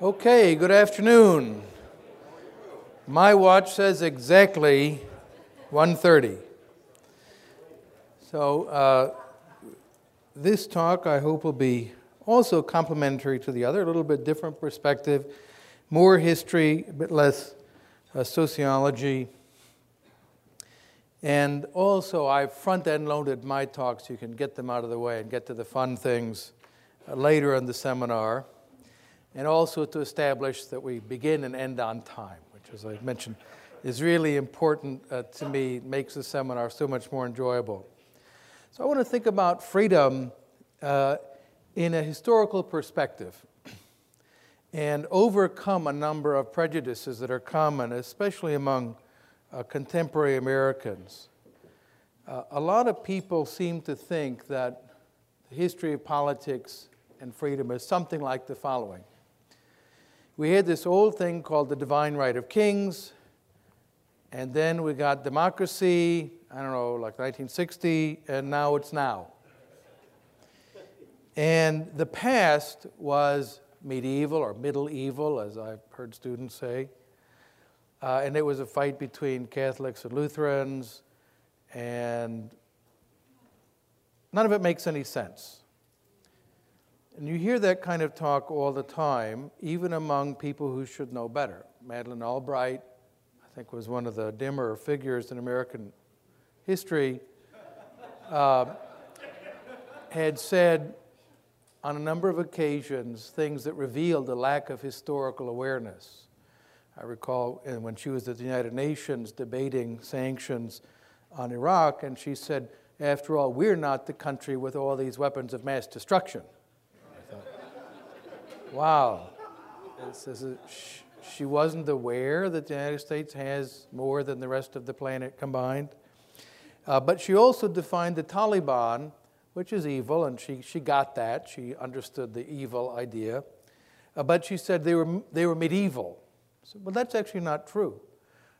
Okay, good afternoon. My watch says exactly 1:30. So uh, this talk, I hope, will be also complementary to the other, a little bit different perspective, more history, a bit less uh, sociology. And also, I front end loaded my talks you can get them out of the way and get to the fun things uh, later in the seminar. And also to establish that we begin and end on time, which, as I mentioned, is really important uh, to me, makes the seminar so much more enjoyable. So, I want to think about freedom uh, in a historical perspective and overcome a number of prejudices that are common, especially among uh, contemporary Americans. Uh, a lot of people seem to think that the history of politics and freedom is something like the following. We had this old thing called the divine right of kings, and then we got democracy, I don't know, like 1960, and now it's now. And the past was medieval or middle evil, as I've heard students say. Uh, and it was a fight between Catholics and Lutherans, and none of it makes any sense. And you hear that kind of talk all the time, even among people who should know better. Madeleine Albright, I think, was one of the dimmer figures in American history, uh, had said on a number of occasions things that revealed a lack of historical awareness. I recall when she was at the United Nations debating sanctions on Iraq, and she said, After all, we're not the country with all these weapons of mass destruction. Wow. she wasn't aware that the United States has more than the rest of the planet combined. Uh, but she also defined the Taliban, which is evil, and she, she got that. She understood the evil idea. Uh, but she said they were, they were medieval. So, well, that's actually not true.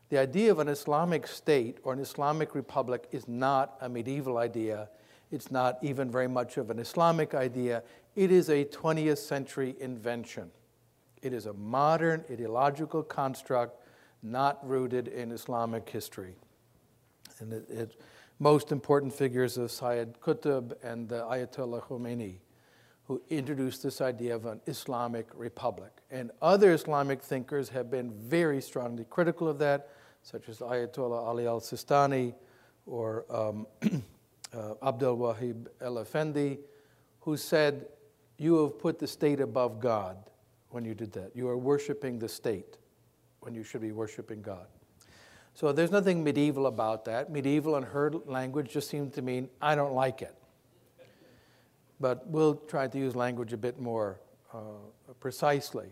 The idea of an Islamic state or an Islamic republic is not a medieval idea. It's not even very much of an Islamic idea. It is a 20th century invention. It is a modern ideological construct not rooted in Islamic history. And it, it most important figures of Sayyid Qutb and the Ayatollah Khomeini who introduced this idea of an Islamic republic. And other Islamic thinkers have been very strongly critical of that, such as Ayatollah Ali al Sistani or um, uh, Abdul Wahid al Effendi, who said, You have put the state above God when you did that. You are worshiping the state when you should be worshiping God. So there's nothing medieval about that. Medieval in her language just seemed to mean, I don't like it but we'll try to use language a bit more uh, precisely.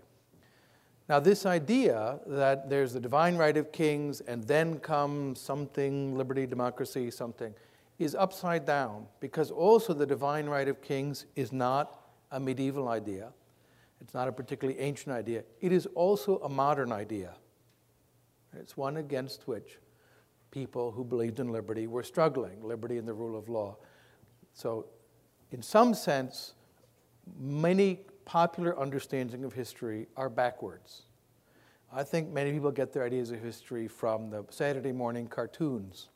Now, this idea that there's the divine right of kings and then comes something, liberty, democracy, something, is upside down because also the divine right of kings is not a medieval idea. It's not a particularly ancient idea. It is also a modern idea. It's one against which people who believed in liberty were struggling liberty and the rule of law. So in some sense, many popular understanding of history are backwards. I think many people get their ideas of history from the Saturday morning cartoons,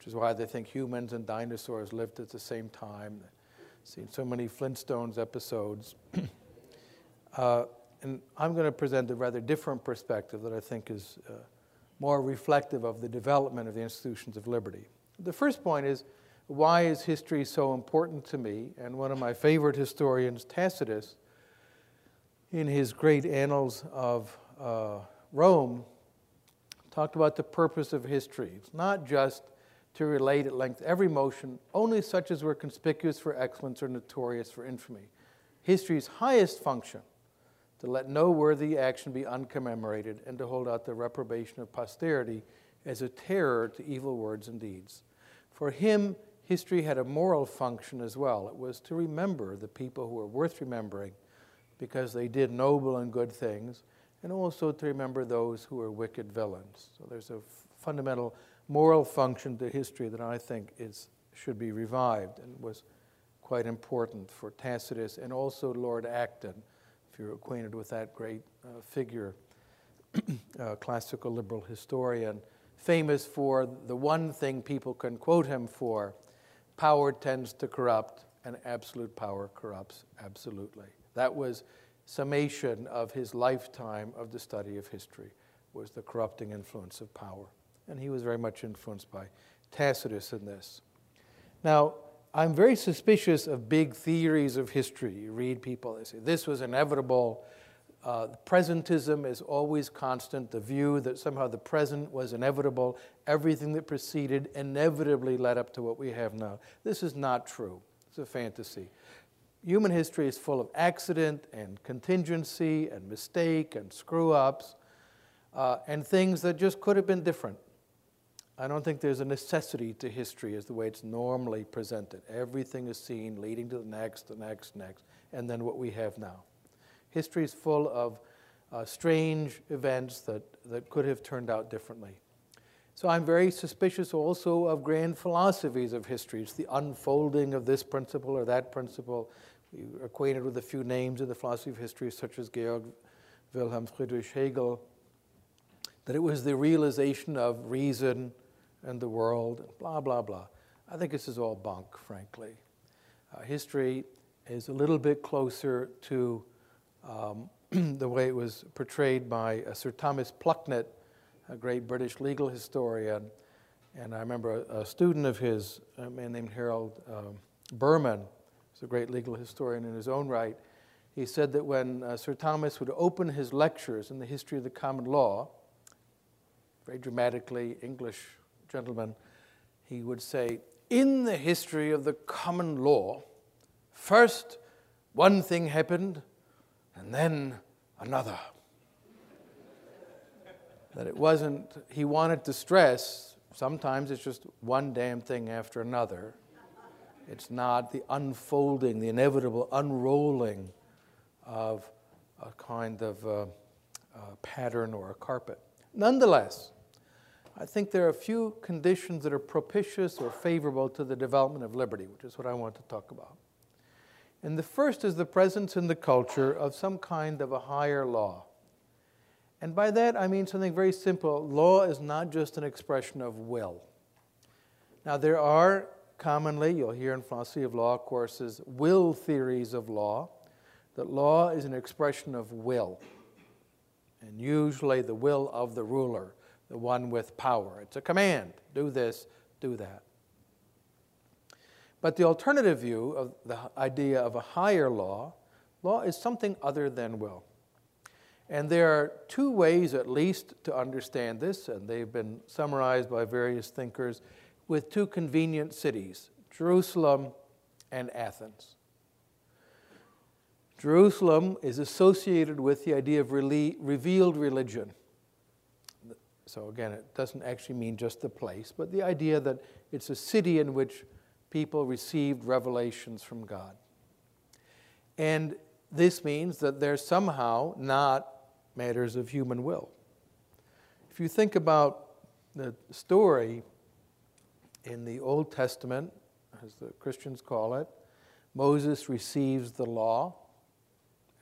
which is why they think humans and dinosaurs lived at the same time. Seen so many Flintstones episodes. uh, and I'm going to present a rather different perspective that I think is uh, more reflective of the development of the institutions of liberty. The first point is why is history so important to me? And one of my favorite historians, Tacitus, in his great Annals of uh, Rome, talked about the purpose of history. It's not just to relate at length every motion, only such as were conspicuous for excellence or notorious for infamy. History's highest function, to let no worthy action be uncommemorated and to hold out the reprobation of posterity as a terror to evil words and deeds. For him, history had a moral function as well. It was to remember the people who were worth remembering because they did noble and good things, and also to remember those who were wicked villains. So there's a fundamental moral function to history that I think is, should be revived and was quite important for Tacitus and also Lord Acton, if you're acquainted with that great uh, figure, uh, classical liberal historian, famous for the one thing people can quote him for power tends to corrupt, and absolute power corrupts absolutely. That was summation of his lifetime of the study of history was the corrupting influence of power. And he was very much influenced by Tacitus in this. Now, I'm very suspicious of big theories of history. You read people, they say, this was inevitable. Uh, presentism is always constant, the view that somehow the present was inevitable. Everything that preceded inevitably led up to what we have now. This is not true. It's a fantasy. Human history is full of accident and contingency and mistake and screw ups uh, and things that just could have been different. I don't think there's a necessity to history as the way it's normally presented. Everything is seen leading to the next, the next, next, and then what we have now. History is full of uh, strange events that, that could have turned out differently. So I'm very suspicious also of grand philosophies of history. It's the unfolding of this principle or that principle. We're acquainted with a few names in the philosophy of history, such as Georg Wilhelm Friedrich Hegel, that it was the realization of reason and the world, blah, blah, blah. I think this is all bunk, frankly. Uh, history is a little bit closer to um, the way it was portrayed by uh, Sir Thomas Plucknett, a great British legal historian. And I remember a, a student of his, a man named Harold um, Berman, who's a great legal historian in his own right. He said that when uh, Sir Thomas would open his lectures in the history of the common law, very dramatically, English gentleman, he would say, In the history of the common law, first one thing happened and then another. that it wasn't, he wanted to stress, sometimes it's just one damn thing after another. It's not the unfolding, the inevitable unrolling of a kind of uh, pattern or a carpet. Nonetheless, I think there are a few conditions that are propitious or favorable to the development of liberty, which is what I want to talk about. And the first is the presence in the culture of some kind of a higher law. And by that I mean something very simple. Law is not just an expression of will. Now, there are commonly, you'll hear in philosophy of law courses, will theories of law, that law is an expression of will, and usually the will of the ruler the one with power. It's a command do this, do that. But the alternative view of the idea of a higher law, law is something other than will. And there are two ways, at least, to understand this, and they've been summarized by various thinkers with two convenient cities Jerusalem and Athens. Jerusalem is associated with the idea of revealed religion. So, again, it doesn't actually mean just the place, but the idea that it's a city in which people received revelations from God. And this means that they're somehow not matters of human will. If you think about the story in the Old Testament, as the Christians call it, Moses receives the law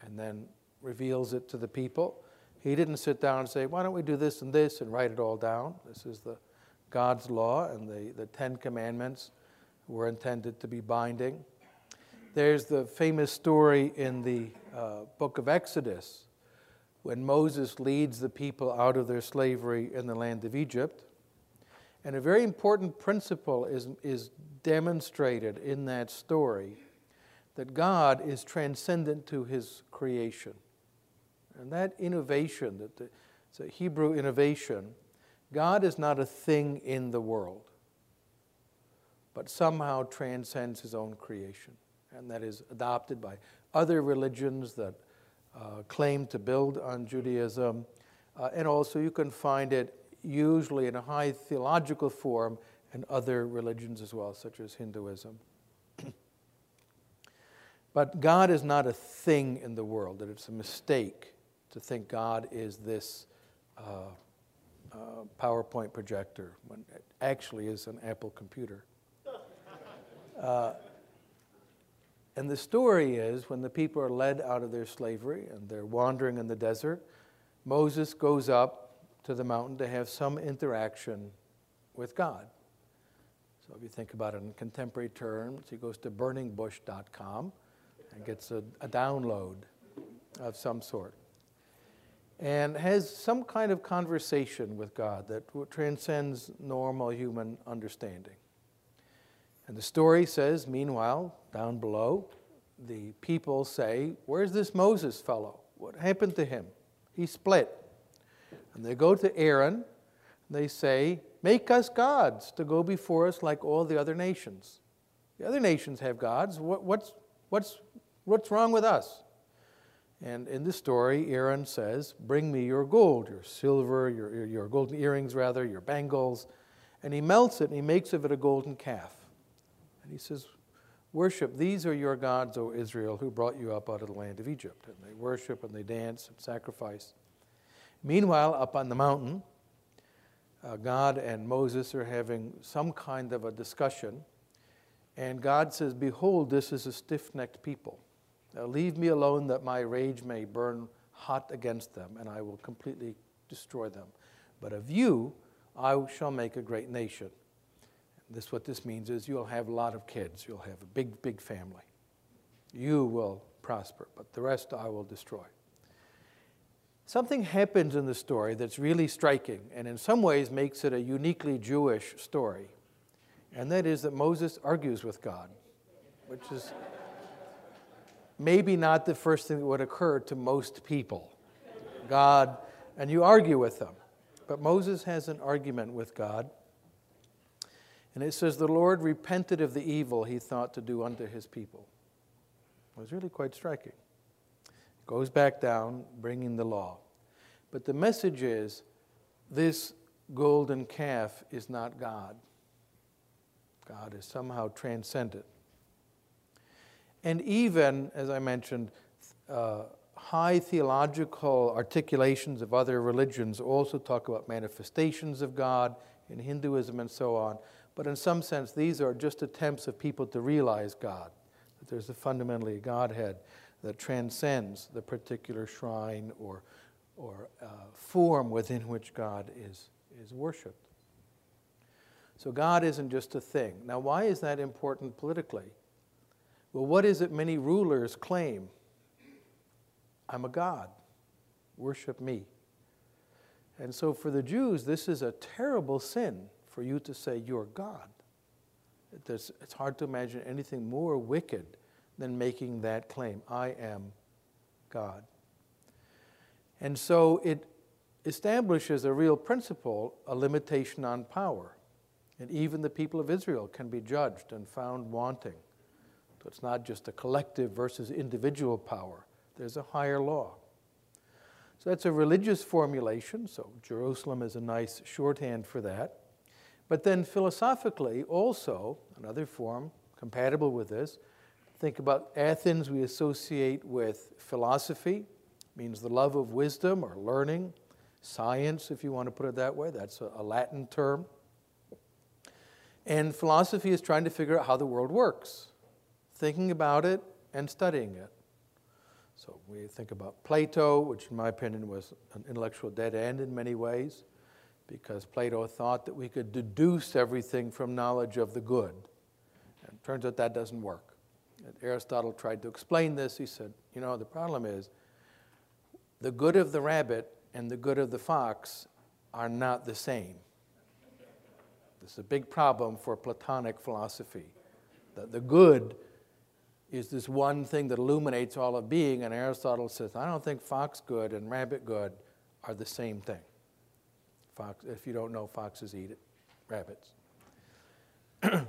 and then reveals it to the people. He didn't sit down and say, why don't we do this and this and write it all down? This is the God's law, and the, the Ten Commandments were intended to be binding. There's the famous story in the uh, book of Exodus when Moses leads the people out of their slavery in the land of Egypt. And a very important principle is, is demonstrated in that story that God is transcendent to his creation. And that innovation, that the, it's a Hebrew innovation, God is not a thing in the world, but somehow transcends his own creation. And that is adopted by other religions that uh, claim to build on Judaism. Uh, and also, you can find it usually in a high theological form in other religions as well, such as Hinduism. but God is not a thing in the world, that it's a mistake to think God is this uh, uh, PowerPoint projector when it actually is an Apple computer. Uh, And the story is when the people are led out of their slavery and they're wandering in the desert, Moses goes up to the mountain to have some interaction with God. So if you think about it in contemporary terms, he goes to burningbush.com and gets a, a download of some sort and has some kind of conversation with God that transcends normal human understanding. And the story says, meanwhile, down below, the people say, Where's this Moses fellow? What happened to him? He split. And they go to Aaron. and They say, Make us gods to go before us like all the other nations. The other nations have gods. What, what's, what's, what's wrong with us? And in this story, Aaron says, Bring me your gold, your silver, your, your golden earrings, rather, your bangles. And he melts it and he makes of it a golden calf. And he says, Worship, these are your gods, O Israel, who brought you up out of the land of Egypt. And they worship and they dance and sacrifice. Meanwhile, up on the mountain, uh, God and Moses are having some kind of a discussion. And God says, Behold, this is a stiff necked people. Now leave me alone that my rage may burn hot against them, and I will completely destroy them. But of you I shall make a great nation. This what this means is you'll have a lot of kids. You'll have a big, big family. You will prosper, but the rest I will destroy. Something happens in the story that's really striking and in some ways makes it a uniquely Jewish story. And that is that Moses argues with God, which is maybe not the first thing that would occur to most people. God, and you argue with them. But Moses has an argument with God. And it says, The Lord repented of the evil he thought to do unto his people. It was really quite striking. Goes back down, bringing the law. But the message is this golden calf is not God. God is somehow transcendent. And even, as I mentioned, uh, high theological articulations of other religions also talk about manifestations of God in Hinduism and so on. But in some sense, these are just attempts of people to realize God, that there's a fundamentally a Godhead that transcends the particular shrine or, or uh, form within which God is, is worshiped. So God isn't just a thing. Now, why is that important politically? Well, what is it many rulers claim? I'm a God. Worship me. And so for the Jews, this is a terrible sin for you to say you're God. It's, hard to imagine anything more wicked than making that claim I am God. And so it establishes a real principle, a limitation on power. And even the people of Israel can be judged and found wanting. So it's not just a collective versus individual power, there's a higher law. So that's a religious formulation, so Jerusalem is a nice shorthand for that. But then philosophically, also, another form compatible with this, think about Athens, we associate with philosophy, means the love of wisdom or learning, science, if you want to put it that way, that's a, Latin term. And philosophy is trying to figure out how the world works thinking about it and studying it. So we think about Plato, which in my opinion was an intellectual dead end in many ways, because Plato thought that we could deduce everything from knowledge of the good. And it turns out that doesn't work. And Aristotle tried to explain this. He said, you know, the problem is the good of the rabbit and the good of the fox are not the same. This is a big problem for Platonic philosophy. That the good is this one thing that illuminates all of being. And Aristotle says, I don't think fox good and rabbit good are the same thing. Fox, if you don't know, foxes eat it, rabbits.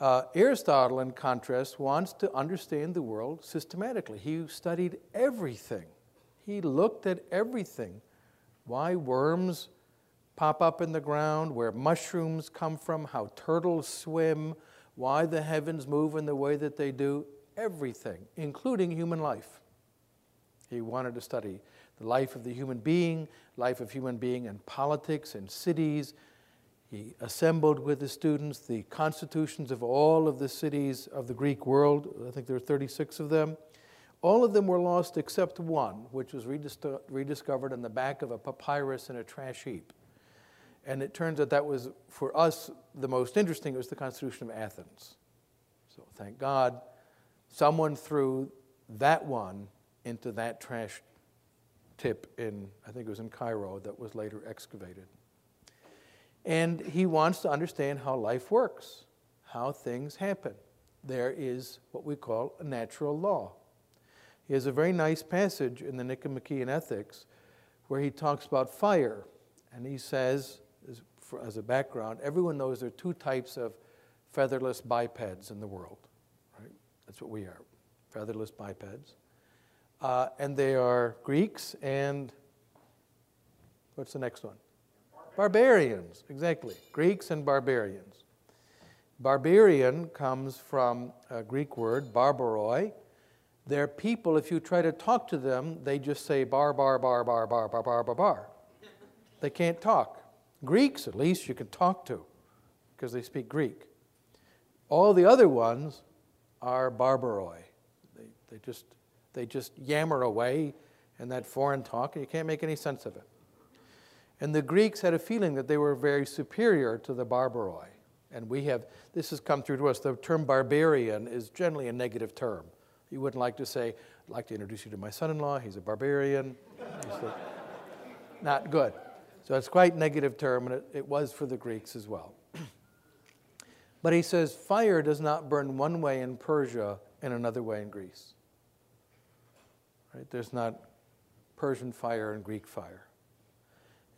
uh, Aristotle, in contrast, wants to understand the world systematically. He studied everything, he looked at everything. Why worms pop up in the ground, where mushrooms come from, how turtles swim, why the heavens move in the way that they do everything, including human life. He wanted to study the life of the human being, life of human being in politics and cities. He assembled with his students the constitutions of all of the cities of the Greek world. I think there are 36 of them. All of them were lost except one, which was rediscovered in the back of a papyrus in a trash heap. And it turns out that was, for us, the most interesting. It was the Constitution of Athens. So thank God, someone threw that one into that trash tip in, I think it was in Cairo, that was later excavated. And he wants to understand how life works, how things happen. There is what we call a natural law. He has a very nice passage in the Nicomachean Ethics where he talks about fire. And he says, as, for, as a background, everyone knows there are two types of featherless bipeds in the world. That's what we are featherless bipeds. Uh, and they are Greeks and what's the next one? Barbarians, exactly. Greeks and barbarians. Barbarian comes from a Greek word, barbaroi. They're people, if you try to talk to them, they just say bar, bar, bar, bar, bar, bar, bar, bar, bar. They can't talk. Greeks, at least, you can talk to because they speak Greek. All the other ones are barbaroi. They, they, just, they just yammer away in that foreign talk, and you can't make any sense of it. And the Greeks had a feeling that they were very superior to the barbaroi. And we have, this has come through to us. The term barbarian is generally a negative term. You wouldn't like to say, I'd like to introduce you to my son in law, he's a barbarian. not good. So it's quite a negative term, and it, it was for the Greeks as well. But he says, fire does not burn one way in Persia and another way in Greece. Right? There's not Persian fire and Greek fire.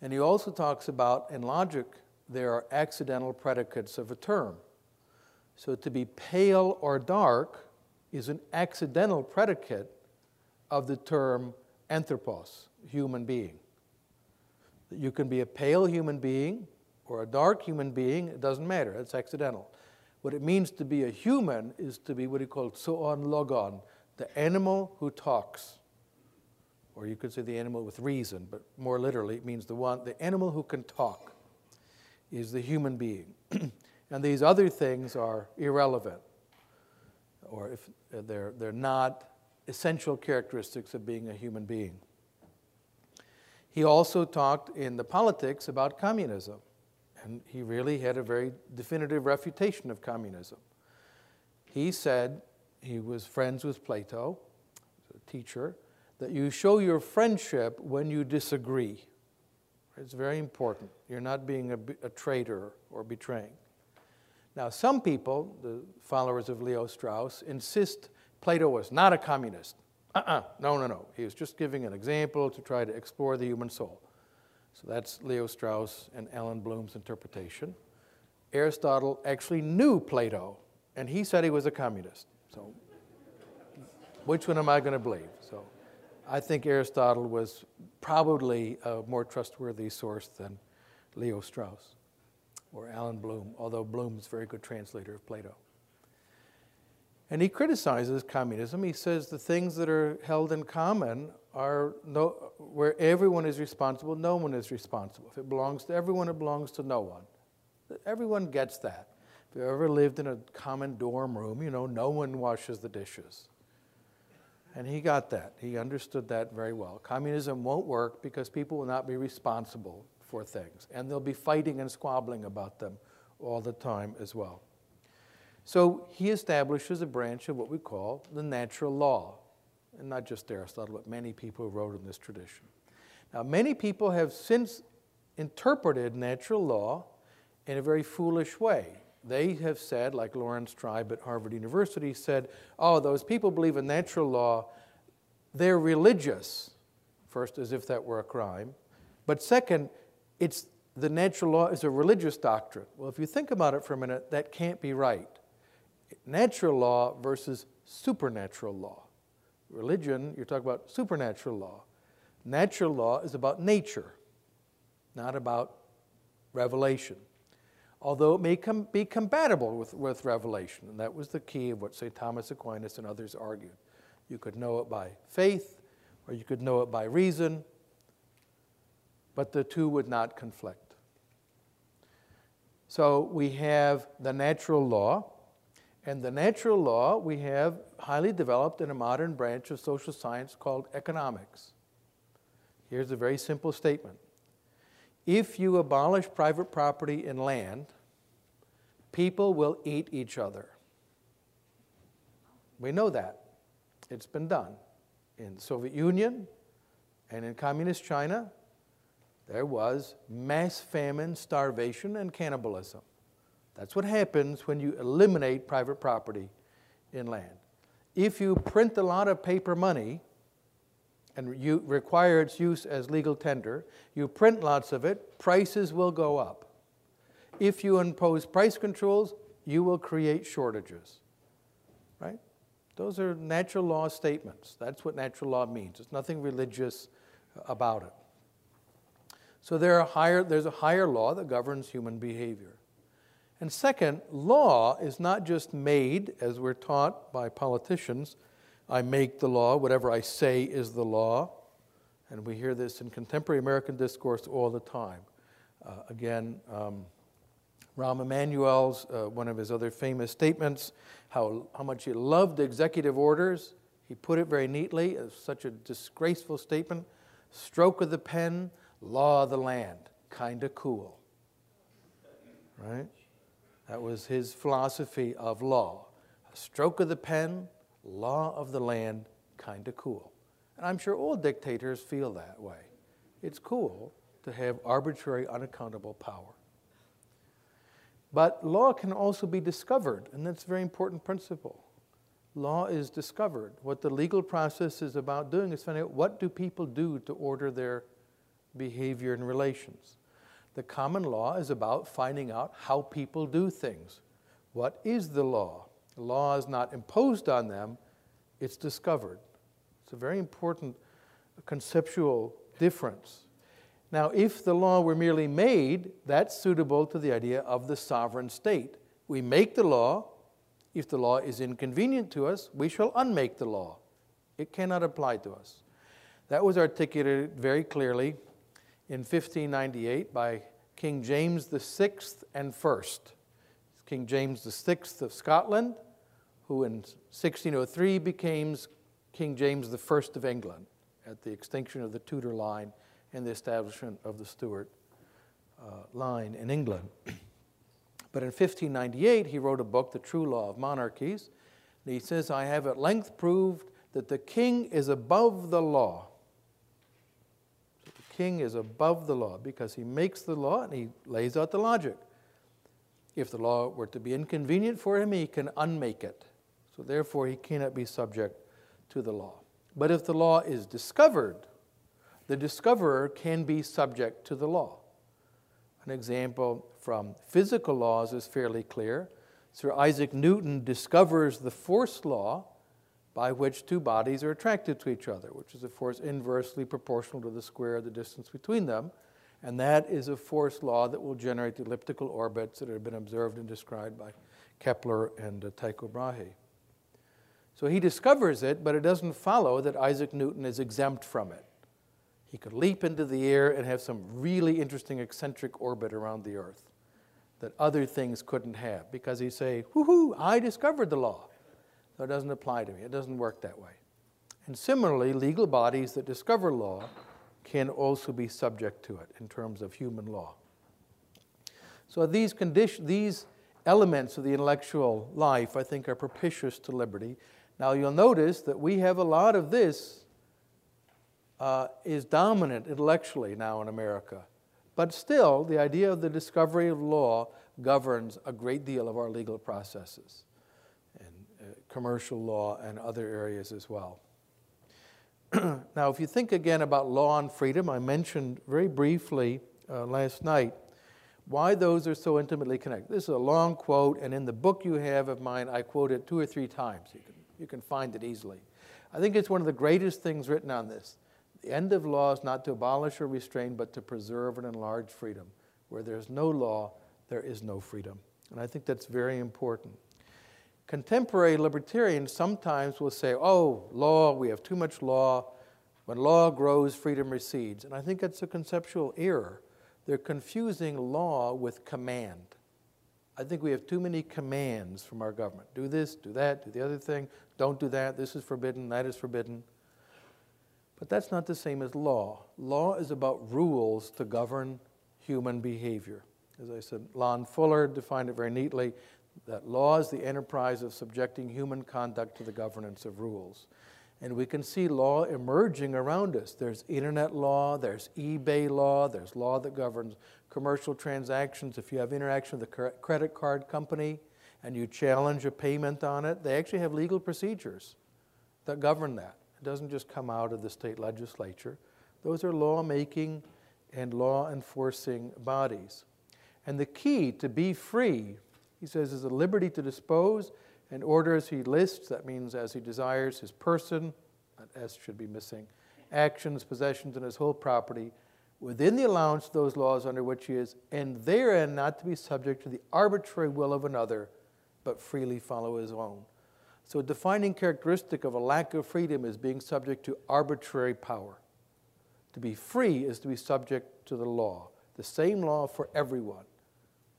And he also talks about, in logic, there are accidental predicates of a term. So to be pale or dark is an accidental predicate of the term anthropos, human being. You can be a pale human being or a dark human being, it doesn't matter, it's accidental. What it means to be a human is to be what he called zoon logon, the animal who talks or you could say the animal with reason, but more literally, it means the one, the animal who can talk is the human being. and these other things are irrelevant, or if uh, they're, they're not essential characteristics of being a human being. He also talked in the politics about communism, and he really had a very definitive refutation of communism. He said he was friends with Plato, a teacher, that you show your friendship when you disagree. It's very important. You're not being a, a traitor or betraying. Now, some people, the followers of Leo Strauss, insist Plato was not a communist. Uh uh no, no, no. He was just giving an example to try to explore the human soul. So that's Leo Strauss and Allan Bloom's interpretation. Aristotle actually knew Plato, and he said he was a communist. So, which one am I going to believe? So, I think Aristotle was probably a more trustworthy source than Leo Strauss or Allan Bloom, although Bloom is a very good translator of Plato. And he criticizes communism. He says the things that are held in common are no, where everyone is responsible, no one is responsible. If it belongs to everyone, it belongs to no one. Everyone gets that. If you ever lived in a common dorm room, you know, no one washes the dishes. And he got that. He understood that very well. Communism won't work because people will not be responsible for things, and they'll be fighting and squabbling about them all the time as well. So he establishes a branch of what we call the natural law, and not just Aristotle, but many people who wrote in this tradition. Now, many people have since interpreted natural law in a very foolish way. They have said, like Laurence Tribe at Harvard University said, oh, those people believe in natural law, they're religious. First, as if that were a crime. But second, it's the natural law is a religious doctrine. Well, if you think about it for a minute, that can't be right. Natural law versus supernatural law. Religion, you're talking about supernatural law. Natural law is about nature, not about revelation although it may com- be compatible with, with revelation. And that was the key of what St. Thomas Aquinas and others argued. You could know it by faith, or you could know it by reason, but the two would not conflict. So we have the natural law, and the natural law we have highly developed in a modern branch of social science called economics. Here's a very simple statement If you abolish private property in land, people will eat each other. We know that. It's been done. In the Soviet Union and in Communist China, there was mass famine, starvation, and cannibalism. That's what happens when you eliminate private property in land. If you print a lot of paper money and you require its use as legal tender, you print lots of it, prices will go up. If you impose price controls, you will create shortages. Right? Those are natural law statements. That's what natural law means. There's nothing religious about it. So there higher, there's a higher law that governs human behavior. And second, law is not just made, as we're taught by politicians. I make the law, whatever I say is the law. And we hear this in contemporary American discourse all the time. Uh, again, um, Rahm Emanuel's, uh, one of his other famous statements, how, how much he loved executive orders. He put it very neatly as such a disgraceful statement. Stroke of the pen, law of the land, kind of cool. Right? That was his philosophy of law. A stroke of the pen, law of the land, kind of cool. And I'm sure all dictators feel that way. It's cool to have arbitrary, unaccountable power. But law can also be discovered, and that's a very important principle. Law is discovered. What the legal process is about doing is finding out what do people do to order their behavior and relations. The common law is about finding out how people do things. What is the law? The law is not imposed on them, it's discovered. It's a very important conceptual difference. Now, if the law were merely made, that's suitable to the idea of the sovereign state. We make the law. If the law is inconvenient to us, we shall unmake the law. It cannot apply to us. That was articulated very clearly in 1598 by King James VI and First. King James VI of Scotland, who in 1603 became King James I of England at the extinction of the Tudor line and the establishment of the Stuart uh, line in England. but in 1598, he wrote a book, The True Law of Monarchies. And he says, I have at length proved that the king is above the law. King is above the law because he makes the law and he lays out the logic. If the law were to be inconvenient for him, he can unmake it. So therefore, he cannot be subject to the law. But if the law is discovered, the discoverer can be subject to the law. An example from physical laws is fairly clear. Sir Isaac Newton discovers the force law by which two bodies are attracted to each other, which is a force inversely proportional to the square of the distance between them. And that is a force law that will generate the elliptical orbits that have been observed and described by Kepler and uh, Tycho Brahe. So he discovers it, but it doesn't follow that Isaac Newton is exempt from it. He could leap into the air and have some really interesting eccentric orbit around the Earth that other things couldn't have because he'd say, Woohoo, I discovered the law. So it doesn't apply to me. It doesn't work that way. And similarly, legal bodies that discover law can also be subject to it in terms of human law. So these, condition, these elements of the intellectual life, I think, are propitious to liberty. Now, you'll notice that we have a lot of this uh, is dominant intellectually now in America. But still, the idea of the discovery of law governs a great deal of our legal processes, commercial law and other areas as well. now, if you think again about law and freedom, I mentioned very briefly uh, last night why those are so intimately connected. This is a long quote, and in the book you have of mine, I quote it two or three times. You can, you can find it easily. I think it's one of the greatest things written on this. The end of law is not to abolish or restrain, but to preserve and enlarge freedom. Where there's no law, there is no freedom. And I think that's very important. Contemporary libertarians sometimes will say, oh, law, we have too much law. When law grows, freedom recedes. And I think that's a conceptual error. They're confusing law with command. I think we have too many commands from our government. Do this, do that, do the other thing, don't do that, this is forbidden, that is forbidden. But that's not the same as law. Law is about rules to govern human behavior. As I said, Lon Fuller defined it very neatly that law is the enterprise of subjecting human conduct to the governance of rules. And we can see law emerging around us. There's internet law, there's eBay law, there's law that governs commercial transactions. If you have interaction with a credit card company and you challenge a payment on it, they actually have legal procedures that govern that. It doesn't just come out of the state legislature. Those are lawmaking and law enforcing bodies. And the key to be free, he says, is a liberty to dispose and order as he lists, that means as he desires, his person, S should be missing, actions, possessions, and his whole property, within the allowance of those laws under which he is, and therein not to be subject to the arbitrary will of another, but freely follow his own. So, a defining characteristic of a lack of freedom is being subject to arbitrary power. To be free is to be subject to the law, the same law for everyone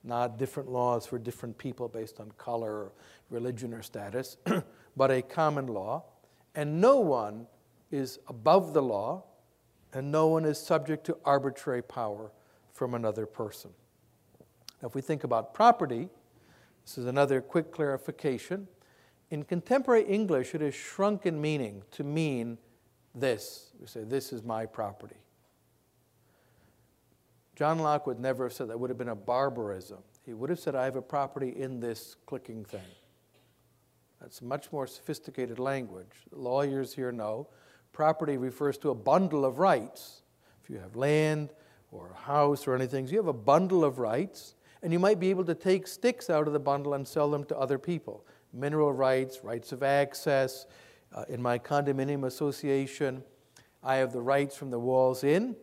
not different laws for different people based on color, or religion, or status, but a common law. And no one is above the law, and no one is subject to arbitrary power from another person. Now, if we think about property, this is another quick clarification. In contemporary English, it has shrunk in meaning to mean this. We say, This is my property. John Locke would never have said that. would have been a barbarism. He would have said, I have a property in this clicking thing. That's much more sophisticated language. Lawyers here know property refers to a bundle of rights. If you have land or a house or anything, you have a bundle of rights, and you might be able to take sticks out of the bundle and sell them to other people. Mineral rights, rights of access. Uh, in my condominium association, I have the rights from the walls in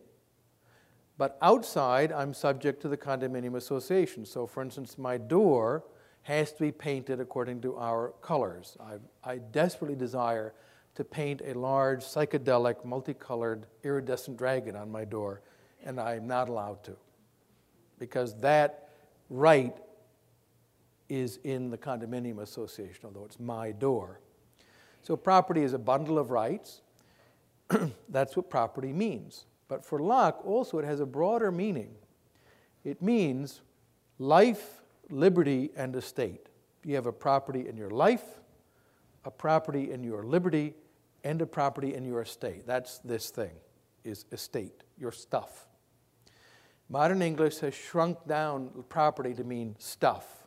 but outside, I'm subject to the condominium association. So, for instance, my door has to be painted according to our colors. I, I desperately desire to paint a large, psychedelic, multicolored, iridescent dragon on my door, and I'm not allowed to because that right is in the condominium association, although it's my door. So, property is a bundle of rights. That's what property means. But for Locke, also, it has a broader meaning. It means life, liberty, and estate. You have a property in your life, a property in your liberty, and a property in your estate. That's this thing, is estate, your stuff. Modern English has shrunk down property to mean stuff,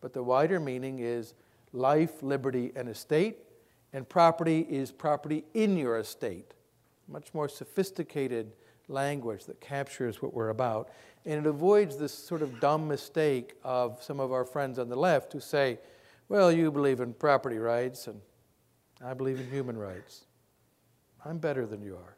but the wider meaning is life, liberty, and estate, and property is property in your estate much more sophisticated language that captures what we're about. And it avoids this sort of dumb mistake of some of our friends on the left who say, well, you believe in property rights and I believe in human rights. I'm better than you are.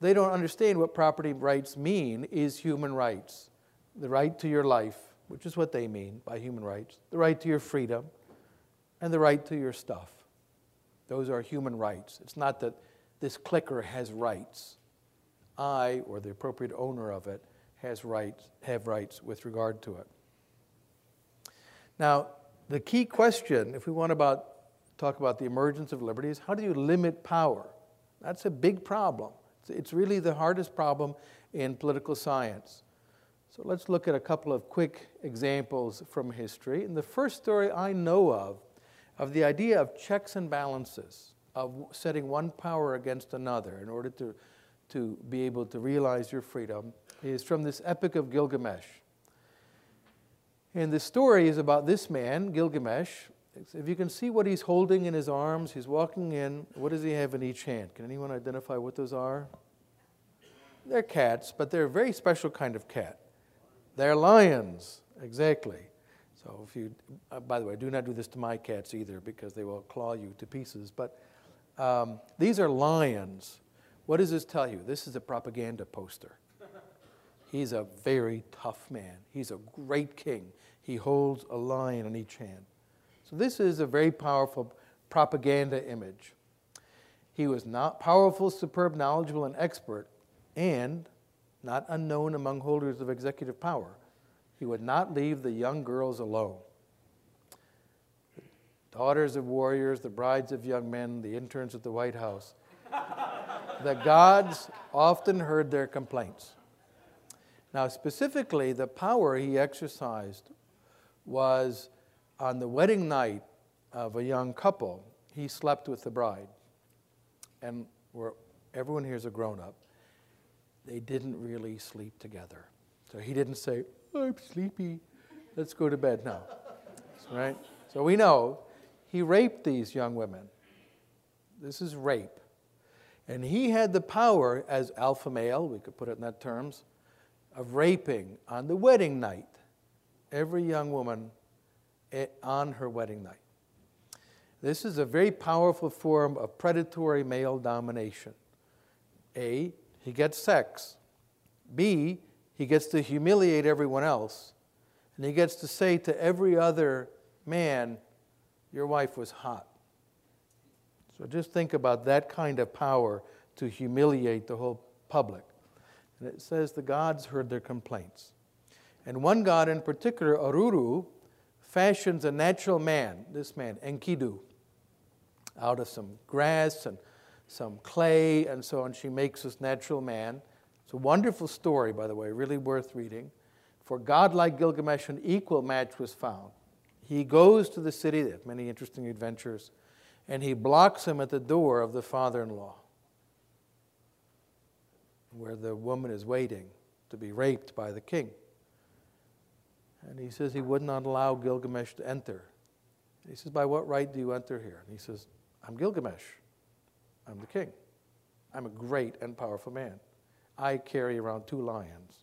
They don't understand what property rights mean is human rights. The right to your life, which is what they mean by human rights, the right to your freedom, and the right to your stuff. Those are human rights. It's not that this clicker has rights. I, or the appropriate owner of it, has rights, have rights with regard to it. Now, the key question, if we want to talk about the emergence of liberty, is how do you limit power? That's a big problem. It's really the hardest problem in political science. So let's look at a couple of quick examples from history. And the first story I know of, of the idea of checks and balances of setting one power against another in order to, to be able to realize your freedom is from this epic of Gilgamesh. And the story is about this man, Gilgamesh. If you can see what he's holding in his arms, he's walking in. What does he have in each hand? Can anyone identify what those are? They're cats, but they're a very special kind of cat. They're lions, exactly. So if you, uh, by the way, do not do this to my cats either because they will claw you to pieces. But um, these are lions. What does this tell you? This is a propaganda poster. He's a very tough man. He's a great king. He holds a lion in each hand. So, this is a very powerful propaganda image. He was not powerful, superb, knowledgeable, and expert, and not unknown among holders of executive power. he would not leave the young girls alone. Daughters of warriors, the brides of young men, the interns at the White House. the gods often heard their complaints. Now, specifically, the power he exercised was on the wedding night of a young couple, he slept with the bride. And everyone here is a grown up. They didn't really sleep together. So he didn't say, oh, I'm sleepy, let's go to bed. No. Right? So we know he raped these young women. This is rape. And he had the power as alpha male, we could put it in that terms, of raping on the wedding night every young woman eh, on her wedding night. This is a very powerful form of predatory male domination. A, he gets sex. B, he gets to humiliate everyone else. And he gets to say to every other man, Your wife was hot. So just think about that kind of power to humiliate the whole public. And it says the gods heard their complaints. And one god in particular, Aruru, fashions a natural man, this man, Enkidu, out of some grass and some clay and so on. She makes this natural man. It's a wonderful story, by the way, really worth reading. For godlike Gilgamesh, an equal match was found. He goes to the city, they have many interesting adventures, and he blocks him at the door of the father in law, where the woman is waiting to be raped by the king. And he says he would not allow Gilgamesh to enter. He says, By what right do you enter here? And he says, I'm Gilgamesh. I'm the king. I'm a great and powerful man. I carry around two lions.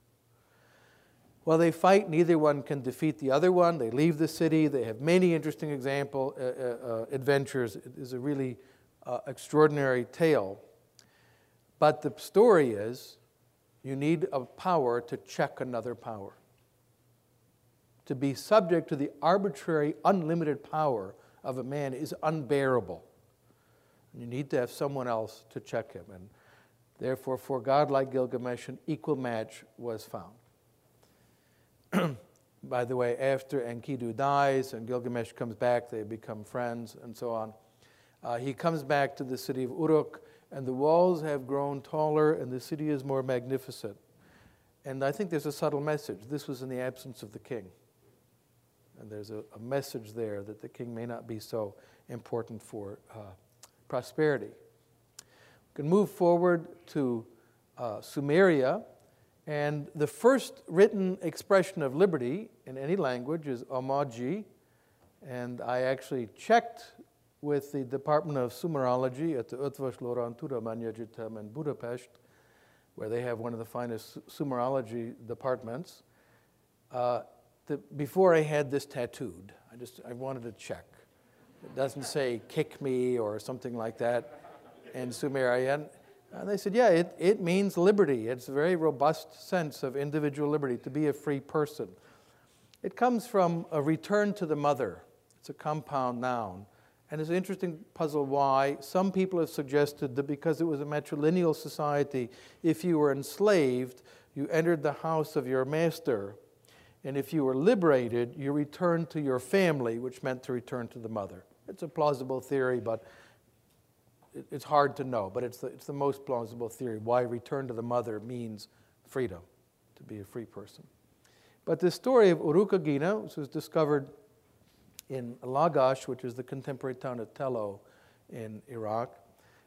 While they fight, neither one can defeat the other one. They leave the city. They have many interesting example uh, uh, uh adventures. It is a really uh, extraordinary tale. But the story is you need a power to check another power to be subject to the arbitrary, unlimited power of a man is unbearable. You need to have someone else to check him. And therefore, for God like Gilgamesh, an equal match was found. By the way, after Enkidu dies and Gilgamesh comes back, they become friends and so on. Uh, he comes back to the city of Uruk, and the walls have grown taller, and the city is more magnificent. And I think there's a subtle message. This was in the absence of the king. And there's a, a, message there that the king may not be so important for uh, prosperity. We can move forward to uh, Sumeria. And the first written expression of liberty in any language is amagi. And I actually checked with the Department of Sumerology at the Eötvös Loránd Tudományegyetem in Budapest, where they have one of the finest Sumerology departments. Uh, the, before I had this tattooed, I just I wanted to check. It doesn't say kick me or something like that in Sumerian. And they said, yeah, it, it means liberty. It's a very robust sense of individual liberty, to be a free person. It comes from a return to the mother. It's a compound noun. And it's an interesting puzzle why some people have suggested that because it was a matrilineal society, if you were enslaved, you entered the house of your master and if you were liberated, you returned to your family, which meant to return to the mother. It's a plausible theory, but it's hard to know. But it's the, it's the most plausible theory why return to the mother means freedom, to be a free person. But the story of Urukagina, which was discovered in Lagash, which is the contemporary town of Tello in Iraq,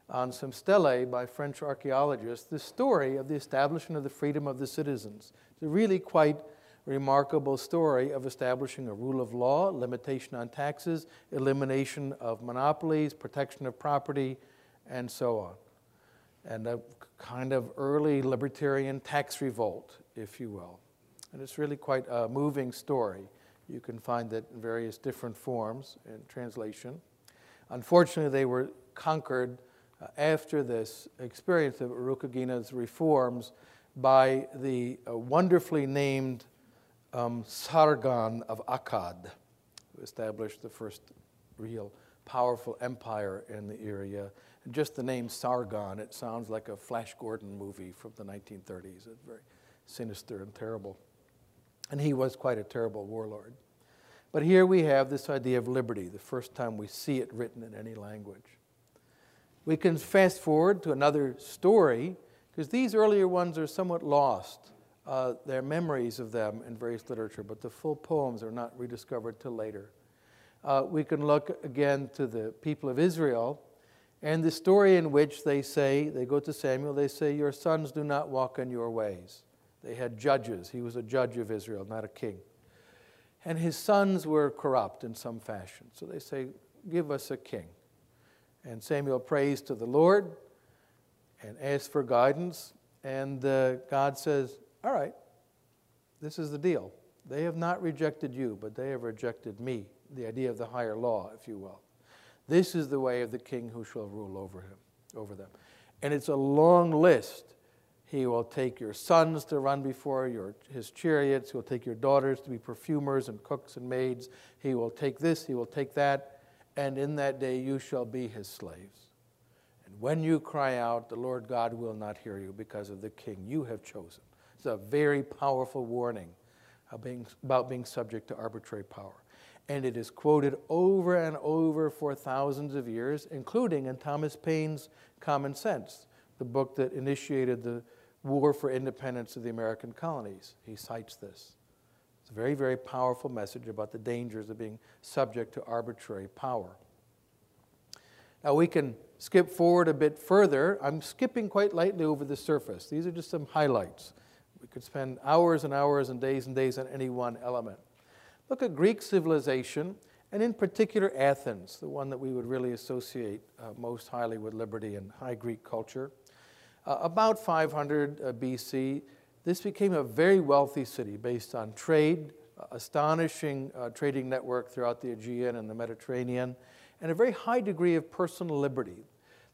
on some stelae by French archaeologists, the story of the establishment of the freedom of the citizens. It's a really quite remarkable story of establishing a rule of law, limitation on taxes, elimination of monopolies, protection of property, and so on. And a kind of early libertarian tax revolt, if you will. And it's really quite a moving story. You can find it in various different forms in translation. Unfortunately, they were conquered uh, after this experience of Urukagina's reforms by the uh, wonderfully named um, Sargon of Akkad, who established the first real powerful empire in the area. Just the name Sargon, it sounds like a Flash Gordon movie from the 1930s. It's very sinister and terrible. And he was quite a terrible warlord. But here we have this idea of liberty, the first time we see it written in any language. We can fast forward to another story, because these earlier ones are somewhat lost. Uh, there are memories of them in various literature, but the full poems are not rediscovered till later. Uh, we can look again to the people of Israel and the story in which they say, they go to Samuel, they say, Your sons do not walk in your ways. They had judges. He was a judge of Israel, not a king. And his sons were corrupt in some fashion. So they say, Give us a king. And Samuel prays to the Lord and asks for guidance. And uh, God says, All right, this is the deal. They have not rejected you, but they have rejected me, the idea of the higher law, if you will. This is the way of the king who shall rule over him, over them. And it's a long list. He will take your sons to run before your, his chariots. He will take your daughters to be perfumers and cooks and maids. He will take this, he will take that. And in that day you shall be his slaves. And when you cry out, the Lord God will not hear you because of the king you have chosen. It's a very powerful warning about being subject to arbitrary power and it is quoted over and over for thousands of years, including in Thomas Paine's Common Sense, the book that initiated the war for independence of the American colonies. He cites this. It's a very, very powerful message about the dangers of being subject to arbitrary power. Now, we can skip forward a bit further. I'm skipping quite lightly over the surface. These are just some highlights. We could spend hours and hours and days and days on any one element. Look at Greek civilization, and in particular Athens, the one that we would really associate uh, most highly with liberty and high Greek culture. Uh, about 500 uh, BC, this became a very wealthy city based on trade, uh, astonishing uh, trading network throughout the Aegean and the Mediterranean, and a very high degree of personal liberty.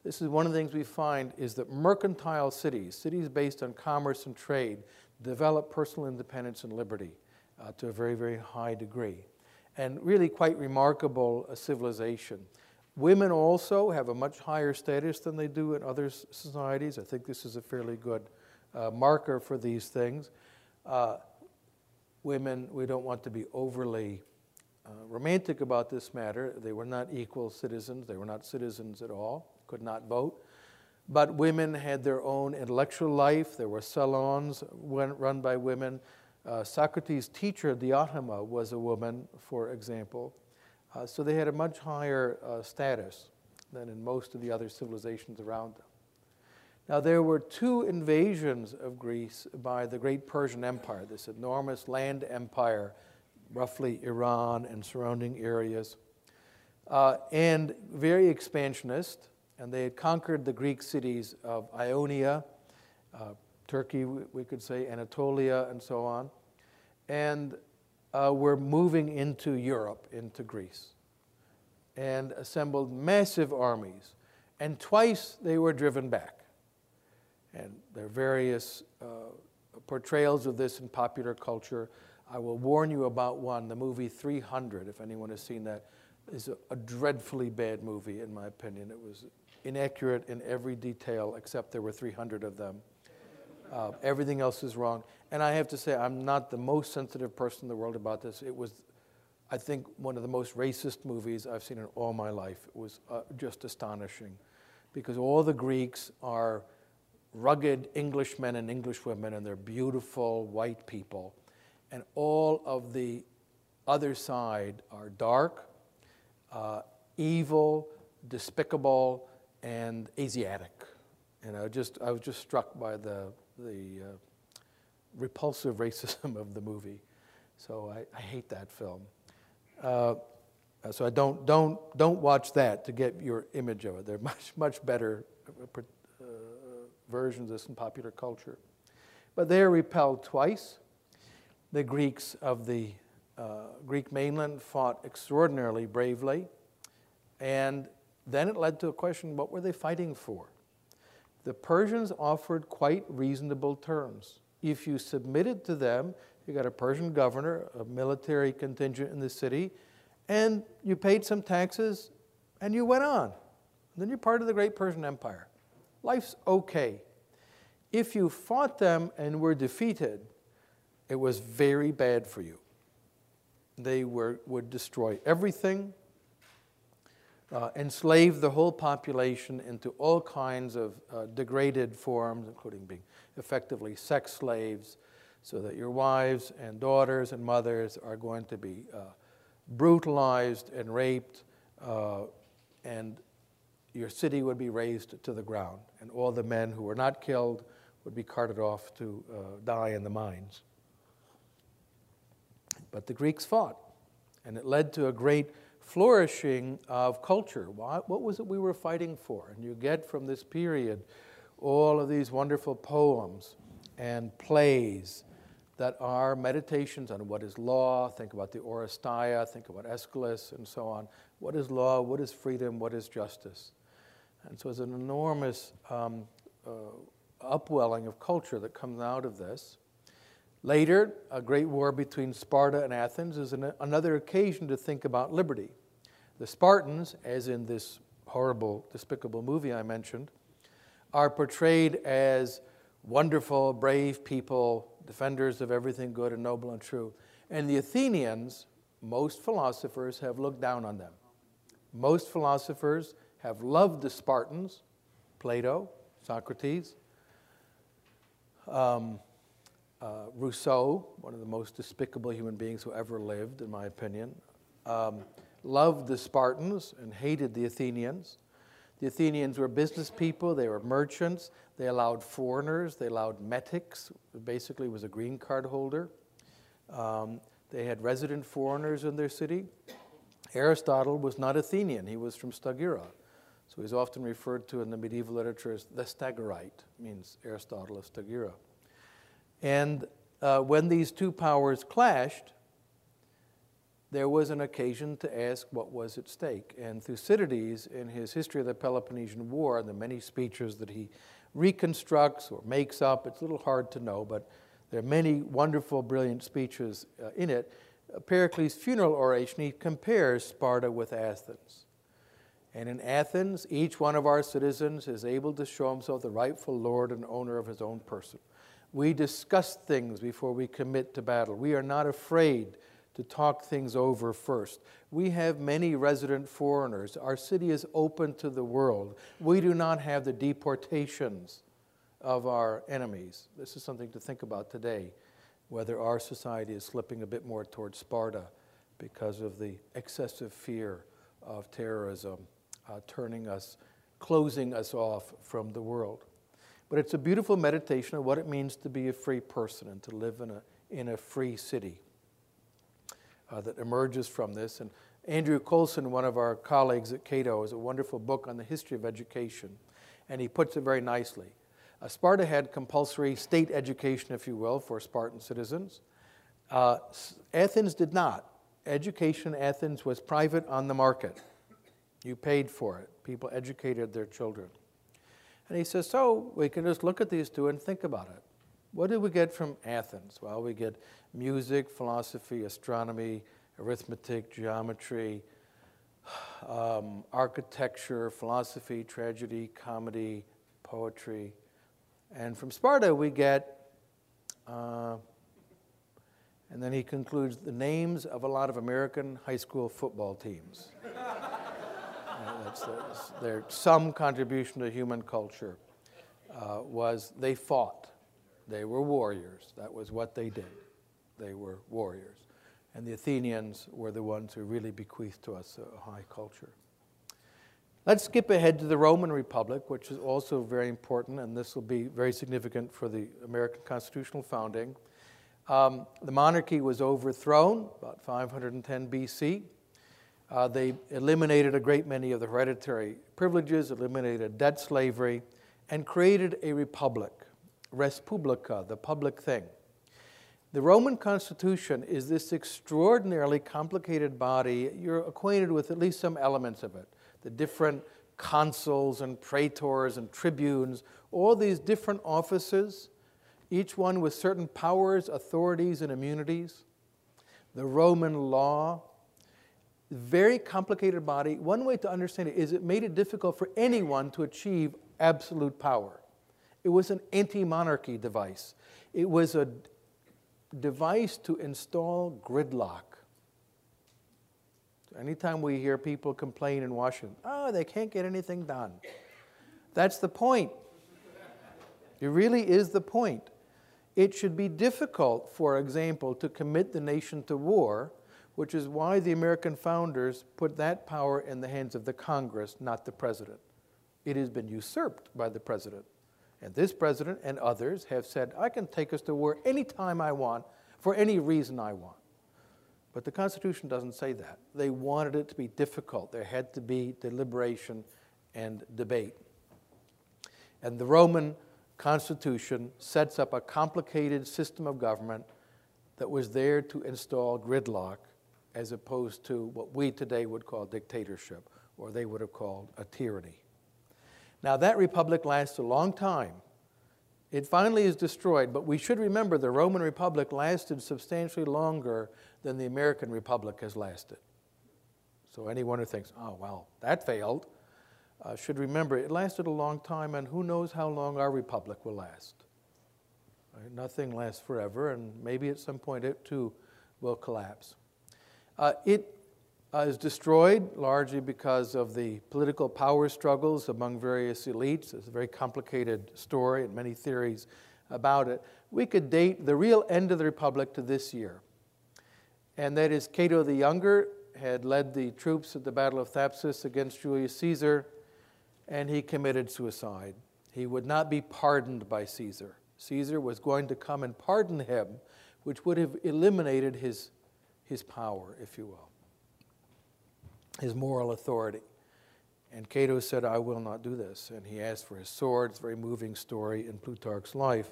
This is one of the things we find is that mercantile cities, cities based on commerce and trade, develop personal independence and liberty uh, to a very, very high degree. And really quite remarkable uh, civilization. Women also have a much higher status than they do in other societies. I think this is a fairly good uh, marker for these things. Uh, women, we don't want to be overly uh, romantic about this matter. They were not equal citizens, they were not citizens at all, could not vote. But women had their own intellectual life. There were salons run by women. Uh, Socrates' teacher, Diotima, was a woman, for example. Uh, so they had a much higher uh, status than in most of the other civilizations around them. Now, there were two invasions of Greece by the great Persian Empire, this enormous land empire, roughly Iran and surrounding areas, uh, and very expansionist. And they had conquered the Greek cities of Ionia, uh, Turkey, we could say, Anatolia, and so on and uh, were moving into Europe, into Greece, and assembled massive armies. And twice they were driven back. And there are various uh, portrayals of this in popular culture. I will warn you about one. The movie 300, if anyone has seen that, is a, a dreadfully bad movie, in my opinion. It was inaccurate in every detail, except there were 300 of them. Uh, everything else is wrong. And I have to say, I'm not the most sensitive person in the world about this. It was, I think, one of the most racist movies I've seen in all my life. It was uh, just astonishing because all the Greeks are rugged Englishmen and Englishwomen, and they're beautiful white people. And all of the other side are dark, uh, evil, despicable, and Asiatic. And I, just, I was just struck by the, the uh, repulsive racism of the movie. So I, I hate that film. Uh, so I don't, don't, don't watch that to get your image of it. There are much, much better uh, uh, versions of this in popular culture. But they are repelled twice. The Greeks of the uh, Greek mainland fought extraordinarily bravely. And then it led to a question what were they fighting for? The Persians offered quite reasonable terms if you submitted to them, you got a Persian governor, a military contingent in the city, and you paid some taxes and you went on. then you're part of the great Persian Empire. Life's okay. If you fought them and were defeated, it was very bad for you. They were, would destroy everything, uh, enslave the whole population into all kinds of uh, degraded forms, including being effectively sex slaves, so that your wives and daughters and mothers are going to be uh, brutalized and raped, uh, and your city would be razed to the ground, and all the men who were not killed would be carted off to uh, die in the mines. But the Greeks fought, and it led to a great flourishing of culture. What was it we were fighting for? And you get from this period all of these wonderful poems and plays that are meditations on what is law. Think about the Oresteia, think about Aeschylus, and so on. What is law? What is freedom? What is justice? And so it's an enormous um, uh, upwelling of culture that comes out of this. Later, a great war between Sparta and Athens is an, another occasion to think about liberty. The Spartans, as in this horrible, despicable movie I mentioned, are portrayed as wonderful, brave people, defenders of everything good and noble and true. And the Athenians, most philosophers have looked down on them. Most philosophers have loved the Spartans, Plato, Socrates, um, uh, Rousseau, one of the most despicable human beings who ever lived, in my opinion, um, loved the Spartans and hated the Athenians. The Athenians were business people, they were merchants, they allowed foreigners, they allowed metics, basically was a green card holder. Um, they had resident foreigners in their city. Aristotle was not Athenian, he was from Stagira. So he's often referred to in the medieval literature as the Stagirite, means Aristotle of Stagira. And uh, when these two powers clashed, there was an occasion to ask what was at stake. And Thucydides, in his History of the Peloponnesian War, the many speeches that he reconstructs or makes up, it's a little hard to know, but there are many wonderful, brilliant speeches uh, in it. Pericles' funeral oration, he compares Sparta with Athens. And in Athens, each one of our citizens is able to show himself the rightful lord and owner of his own person. We discuss things before we commit to battle. We are not afraid to talk things over first. We have many resident foreigners. Our city is open to the world. We do not have the deportations of our enemies. This is something to think about today, whether our society is slipping a bit more towards Sparta because of the excessive fear of terrorism uh, turning us, closing us off from the world. But it's a beautiful meditation of what it means to be a free person and to live in a, in a free city uh, that emerges from this. And Andrew Coulson, one of our colleagues at Cato, has a wonderful book on the history of education, and he puts it very nicely. Uh, Sparta had compulsory state education, if you will, for Spartan citizens. Uh, Athens did not. Education in Athens was private on the market. You paid for it. People educated their children. And he says, so we can just look at these two and think about it. What did we get from Athens? Well, we get music, philosophy, astronomy, arithmetic, geometry, um, architecture, philosophy, tragedy, comedy, poetry. And from Sparta, we get, uh, and then he concludes, the names of a lot of American high school football teams. That's, that's their some contribution to human culture uh, was they fought. They were warriors. That was what they did. They were warriors. And the Athenians were the ones who really bequeathed to us a high culture. Let's skip ahead to the Roman Republic, which is also very important, and this will be very significant for the American constitutional founding. Um, the monarchy was overthrown about 510 BC. Uh, they eliminated a great many of the hereditary privileges, eliminated debt slavery, and created a republic, res publica, the public thing. The Roman Constitution is this extraordinarily complicated body. You're acquainted with at least some elements of it the different consuls and praetors and tribunes, all these different offices, each one with certain powers, authorities, and immunities. The Roman law, very complicated body. One way to understand it is it made it difficult for anyone to achieve absolute power. It was an anti monarchy device. It was a device to install gridlock. Anytime we hear people complain in Washington, oh, they can't get anything done. That's the point. It really is the point. It should be difficult, for example, to commit the nation to war, which is why the American founders put that power in the hands of the Congress, not the president. It has been usurped by the president. And this president and others have said, I can take us to war anytime I want, for any reason I want. But the Constitution doesn't say that. They wanted it to be difficult. There had to be deliberation and debate. And the Roman Constitution sets up a complicated system of government that was there to install gridlock as opposed to what we today would call dictatorship, or they would have called a tyranny. Now, that republic lasts a long time. It finally is destroyed, but we should remember the Roman Republic lasted substantially longer than the American Republic has lasted. So, anyone who thinks, oh, well, that failed, uh, should remember it lasted a long time, and who knows how long our republic will last. Right? Nothing lasts forever, and maybe at some point it too will collapse. Uh, it uh, is destroyed largely because of the political power struggles among various elites. It's a very complicated story and many theories about it. We could date the real end of the Republic to this year, and that is Cato the Younger had led the troops at the Battle of Thapsus against Julius Caesar, and he committed suicide. He would not be pardoned by Caesar. Caesar was going to come and pardon him, which would have eliminated his, his power, if you will his moral authority. And Cato said, I will not do this. And he asked for his sword. It's a very moving story in Plutarch's life.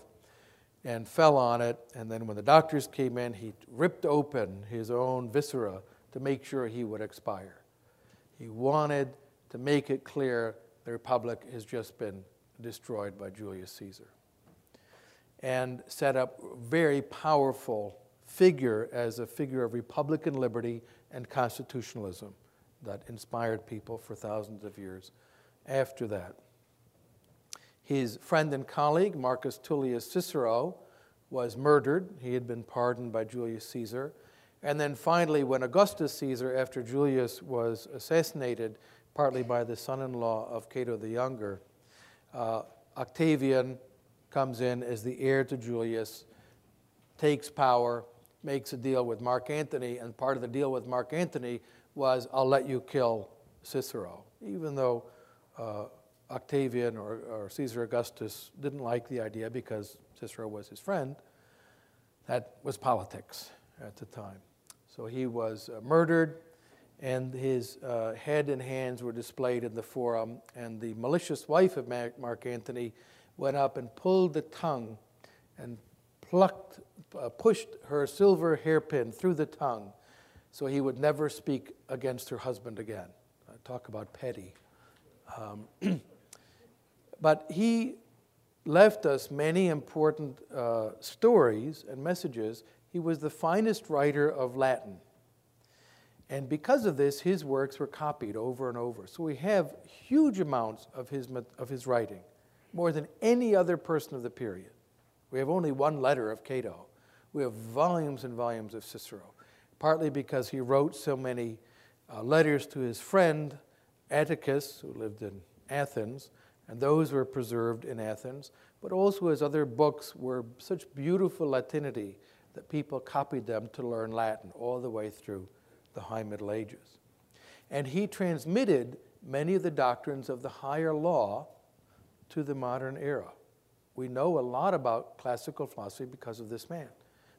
And fell on it. And then when the doctors came in, he ripped open his own viscera to make sure he would expire. He wanted to make it clear the Republic has just been destroyed by Julius Caesar. And set up a very powerful figure as a figure of Republican liberty and constitutionalism that inspired people for thousands of years after that. His friend and colleague, Marcus Tullius Cicero, was murdered. He had been pardoned by Julius Caesar. And then finally, when Augustus Caesar, after Julius was assassinated, partly by the son in law of Cato the Younger, uh, Octavian comes in as the heir to Julius, takes power, makes a deal with Mark Antony, and part of the deal with Mark Antony was, I'll let you kill Cicero, even though uh, Octavian or, or, Caesar Augustus didn't like the idea because Cicero was his friend. That was politics at the time. So he was uh, murdered, and his uh, head and hands were displayed in the forum. And the malicious wife of Mark Antony went up and pulled the tongue and plucked, uh, pushed her silver hairpin through the tongue so he would never speak against her husband again. Uh, talk about petty. Um, but he left us many important uh, stories and messages. He was the finest writer of Latin. And because of this, his works were copied over and over. So we have huge amounts of his, of his writing, more than any other person of the period. We have only one letter of Cato. We have volumes and volumes of Cicero partly because he wrote so many uh, letters to his friend Atticus, who lived in Athens, and those were preserved in Athens, but also his other books were such beautiful Latinity that people copied them to learn Latin all the way through the High Middle Ages. And he transmitted many of the doctrines of the higher law to the modern era. We know a lot about classical philosophy because of this man.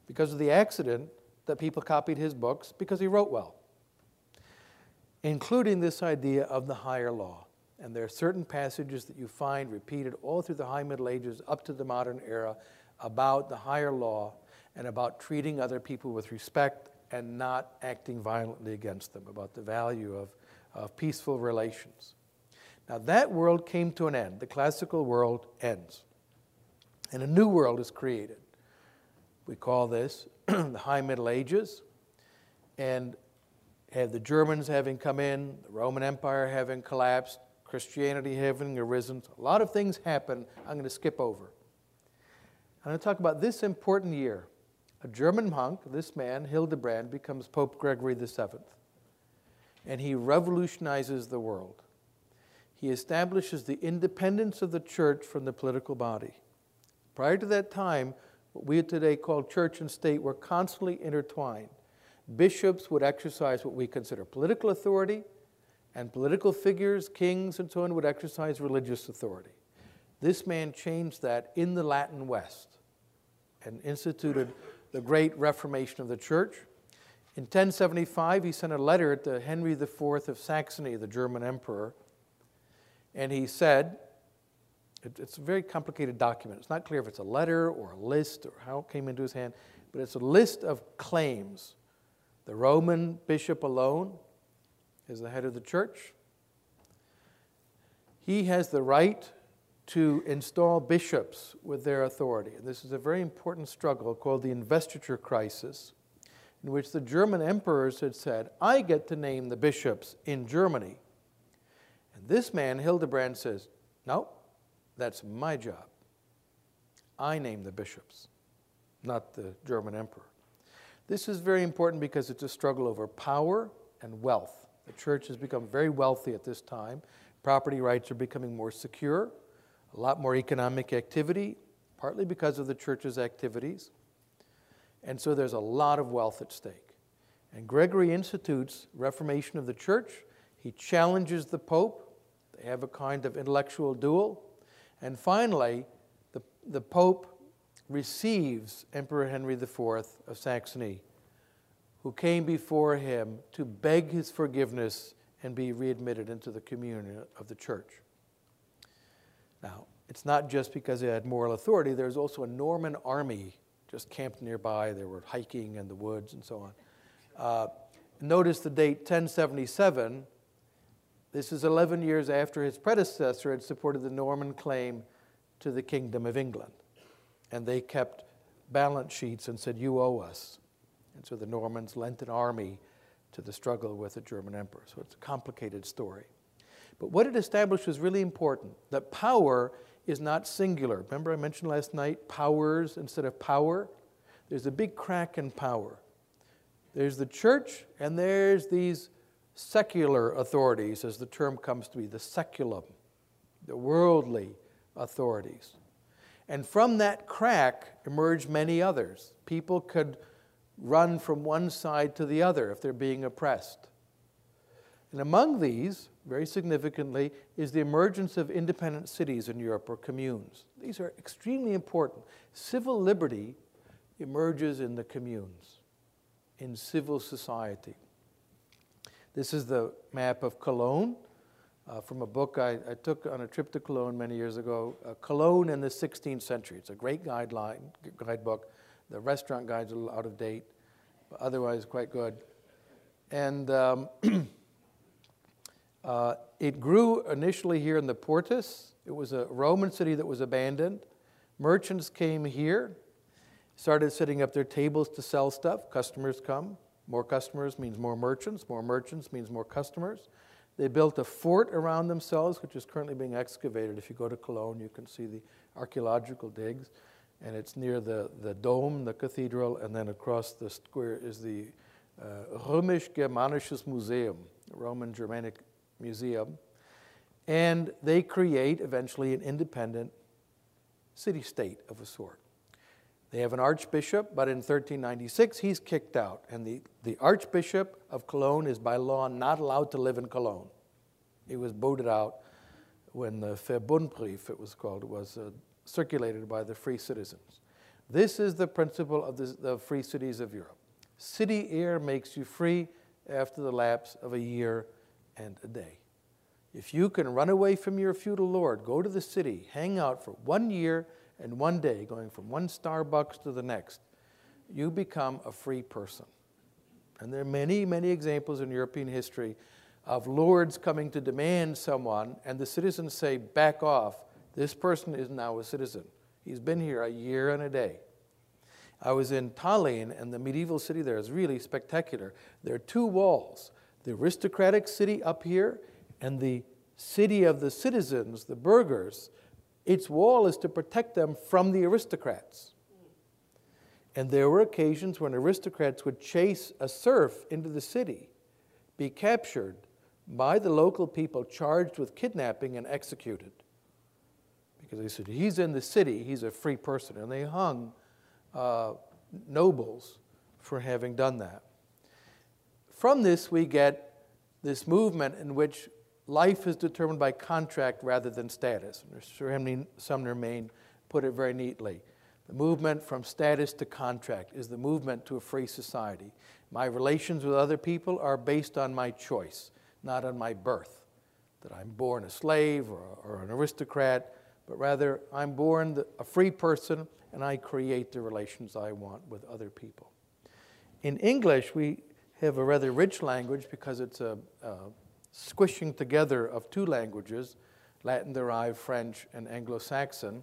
Because of the accident that people copied his books because he wrote well, including this idea of the higher law. And there are certain passages that you find repeated all through the High Middle Ages up to the modern era about the higher law and about treating other people with respect and not acting violently against them, about the value of, of peaceful relations. Now, that world came to an end. The classical world ends, and a new world is created. We call this the High Middle Ages, and have the Germans having come in, the Roman Empire having collapsed, Christianity having arisen. A lot of things happen I'm going to skip over. I'm going to talk about this important year, a German monk, this man, Hildebrand, becomes Pope Gregory VII. And he revolutionizes the world. He establishes the independence of the church from the political body. Prior to that time, what we today call church and state were constantly intertwined. Bishops would exercise what we consider political authority, and political figures, kings, and so on, would exercise religious authority. This man changed that in the Latin West and instituted the great Reformation of the church. In 1075, he sent a letter to Henry IV of Saxony, the German emperor, and he said, it's a very complicated document. It's not clear if it's a letter or a list or how it came into his hand, but it's a list of claims. The Roman bishop alone is the head of the church. He has the right to install bishops with their authority. And this is a very important struggle called the investiture crisis, in which the German emperors had said, I get to name the bishops in Germany. And this man, Hildebrand, says, No, that's my job. I name the bishops, not the German emperor. This is very important because it's a struggle over power and wealth. The church has become very wealthy at this time. Property rights are becoming more secure a lot more economic activity, partly because of the church's activities. And so there's a lot of wealth at stake. And Gregory institutes reformation of the church. He challenges the pope. They have a kind of intellectual duel. And finally, the, the pope receives Emperor Henry IV of Saxony, who came before him to beg his forgiveness and be readmitted into the communion of the church. Now, it's not just because he had moral authority, there's also a Norman army just camped nearby. They were hiking in the woods and so on. Uh, notice the date 1077. This is 11 years after his predecessor had supported the Norman claim to the Kingdom of England. And they kept balance sheets and said, You owe us. And so the Normans lent an army to the struggle with the German emperor. So it's a complicated story. But what it established was really important that power is not singular. Remember, I mentioned last night powers instead of power? There's a big crack in power. There's the church, and there's these secular authorities, as the term comes to be, the seculum, the worldly authorities. And from that crack emerge many others. People could run from one side to the other if they're being oppressed. And among these, very significantly, is the emergence of independent cities in Europe or communes. These are extremely important. Civil liberty emerges in the communes, in civil society. This is the map of Cologne uh, from a book I, I, took on a trip to Cologne many years ago. Uh, Cologne in the 16th century. It's a great guideline, guidebook. The restaurant guide's are a little out of date, but otherwise quite good. And um, Uh, it grew initially here in the Portus. It was a Roman city that was abandoned. Merchants came here, started setting up their tables to sell stuff. Customers come. More customers means more merchants. More merchants means more customers. They built a fort around themselves, which is currently being excavated. If you go to Cologne, you can see the archaeological digs. And it's near the, the dome, the cathedral, and then across the square is the uh, Römisch-Germanisches Museum, Roman Germanic museum, and they create eventually an independent city state of a sort. They have an archbishop, but in 1396 he's kicked out, and the, the archbishop of Cologne is by law not allowed to live in Cologne. He was booted out when the Verbundbrief, it was called, was uh, circulated by the free citizens. This is the principle of the, the free cities of Europe. City air makes you free after the lapse of a year and a day. If you can run away from your feudal lord, go to the city, hang out for one year and one day, going from one Starbucks to the next, you become a free person. And there are many, many examples in European history of lords coming to demand someone, and the citizens say, back off. This person is now a citizen. He's been here a year and a day. I was in Tallinn, and the medieval city there is really spectacular. There are two walls the aristocratic city up here and the city of the citizens, the burghers, its wall is to protect them from the aristocrats. And there were occasions when aristocrats would chase a serf into the city, be captured by the local people, charged with kidnapping, and executed. Because they said, he's in the city, he's a free person. And they hung uh, nobles for having done that. From this, we get this movement in which life is determined by contract rather than status. Sir Sumner Maine put it very neatly. The movement from status to contract is the movement to a free society. My relations with other people are based on my choice, not on my birth. That I'm born a slave or, or an aristocrat, but rather I'm born a free person and I create the relations I want with other people. In English, we have a rather rich language because it's a, a squishing together of two languages Latin derived French and Anglo Saxon.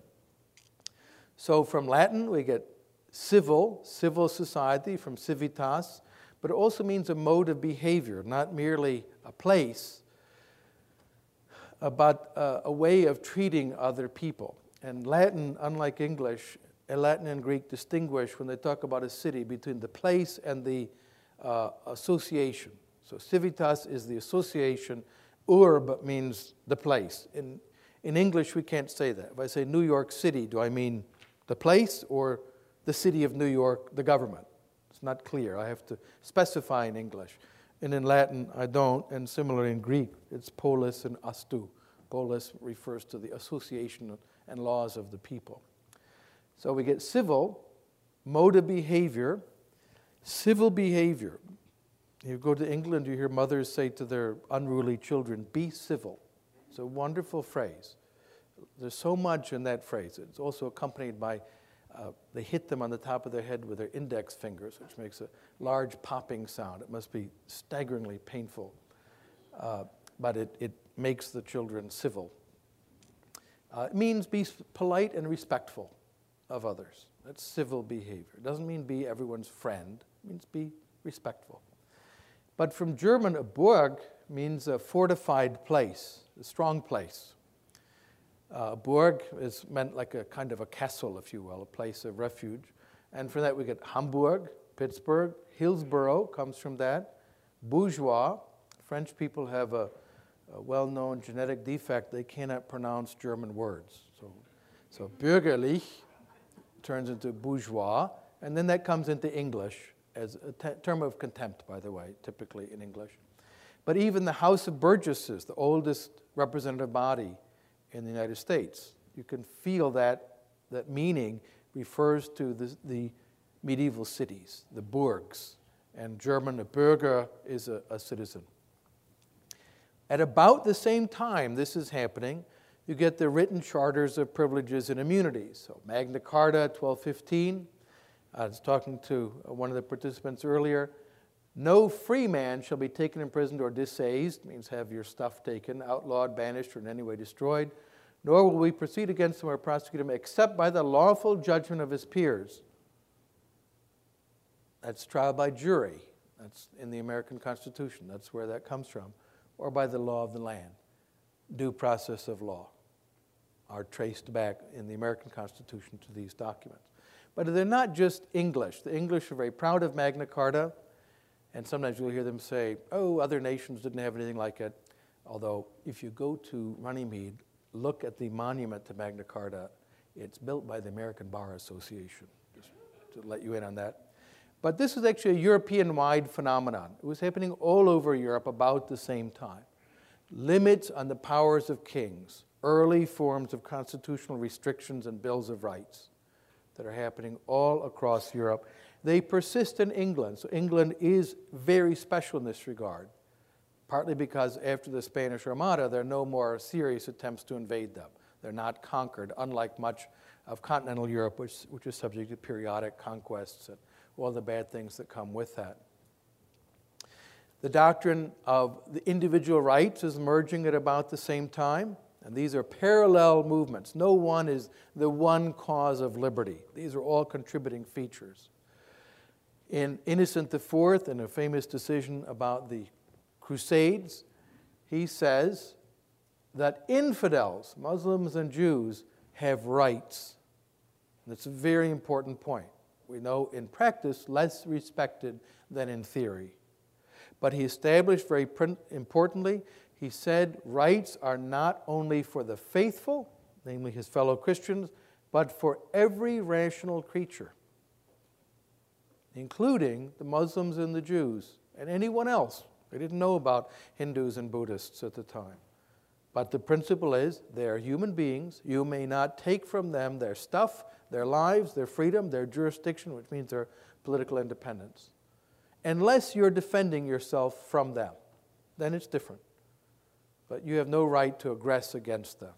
So from Latin, we get civil, civil society, from civitas, but it also means a mode of behavior, not merely a place, uh, but uh, a way of treating other people. And Latin, unlike English, Latin and Greek distinguish when they talk about a city between the place and the uh, association. So civitas is the association. Urb means the place. In, in English, we can't say that. If I say New York City, do I mean the place or the city of New York, the government? It's not clear. I have to specify in English. And in Latin, I don't. And similarly in Greek, it's polis and astu. Polis refers to the association and laws of the people. So we get civil, mode of behavior, civil behavior. You go to England, you hear mothers say to their unruly children, be civil. It's a wonderful phrase. There's so much in that phrase. It's also accompanied by uh, they hit them on the top of their head with their index fingers, which makes a large popping sound. It must be staggeringly painful, uh, but it, it makes the children civil. Uh, it means be polite and respectful of others. That's civil behavior. It doesn't mean be everyone's friend, it means be respectful. But from German, a Burg means a fortified place, a strong place. Uh, Burg is meant like a kind of a castle, if you will, a place of refuge. And from that we get Hamburg, Pittsburgh, Hillsborough comes from that. Bourgeois, French people have a, a well known genetic defect, they cannot pronounce German words. So, so bürgerlich turns into bourgeois, and then that comes into English as a te- term of contempt, by the way, typically in English. But even the House of Burgesses, the oldest representative body in the United States, you can feel that, that meaning refers to the, the medieval cities, the burgs, and German, a Bürger is a, a citizen. At about the same time this is happening, you get the written charters of privileges and immunities. So Magna Carta, 1215. I was talking to one of the participants earlier. No free man shall be taken imprisoned or disseized, means have your stuff taken, outlawed, banished, or in any way destroyed. Nor will we proceed against him or prosecute him except by the lawful judgment of his peers. That's trial by jury. That's in the American Constitution. That's where that comes from. Or by the law of the land, due process of law are traced back in the American Constitution to these documents. But they're not just English. The English are very proud of Magna Carta, and sometimes you'll hear them say, oh, other nations didn't have anything like it. Although, if you go to Runnymede, look at the monument to Magna Carta. It's built by the American Bar Association, just to let you in on that. But this is actually a European wide phenomenon. It was happening all over Europe about the same time. Limits on the powers of kings early forms of constitutional restrictions and bills of rights that are happening all across Europe. They persist in England. So England is very special in this regard, partly because after the Spanish Armada, there are no more serious attempts to invade them. They're not conquered, unlike much of continental Europe, which, which is subject to periodic conquests and all the bad things that come with that. The doctrine of the individual rights is emerging at about the same time. And these are parallel movements. No one is the one cause of liberty. These are all contributing features. In Innocent IV, in a famous decision about the Crusades, he says that infidels, Muslims and Jews, have rights. That's a very important point. We know in practice less respected than in theory. But he established very importantly, he said rights are not only for the faithful, namely his fellow Christians, but for every rational creature, including the Muslims and the Jews and anyone else. They didn't know about Hindus and Buddhists at the time. But the principle is they are human beings. You may not take from them their stuff, their lives, their freedom, their jurisdiction, which means their political independence, unless you're defending yourself from them. Then it's different. But you have no right to aggress against them.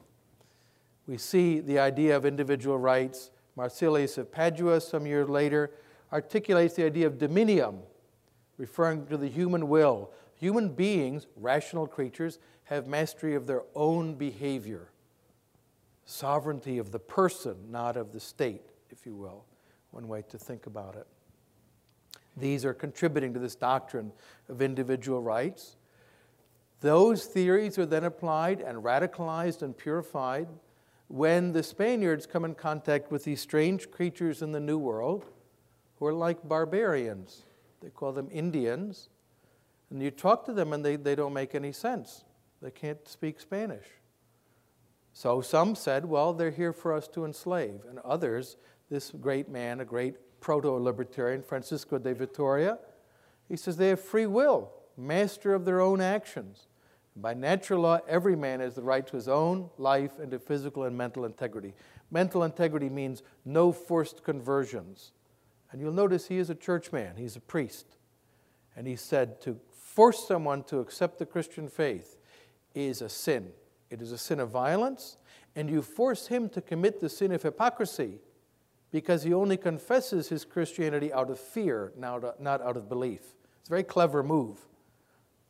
We see the idea of individual rights. Marsilius of Padua, some years later, articulates the idea of dominium, referring to the human will. Human beings, rational creatures, have mastery of their own behavior sovereignty of the person, not of the state, if you will. One way to think about it. These are contributing to this doctrine of individual rights. Those theories are then applied and radicalized and purified when the Spaniards come in contact with these strange creatures in the New World who are like barbarians. They call them Indians. And you talk to them and they, they don't make any sense. They can't speak Spanish. So some said, well, they're here for us to enslave. And others, this great man, a great proto libertarian, Francisco de Vitoria, he says they have free will, master of their own actions. By natural law, every man has the right to his own life and to physical and mental integrity. Mental integrity means no forced conversions. And you'll notice he is a churchman, he's a priest. And he said to force someone to accept the Christian faith is a sin. It is a sin of violence, and you force him to commit the sin of hypocrisy because he only confesses his Christianity out of fear, not out of belief. It's a very clever move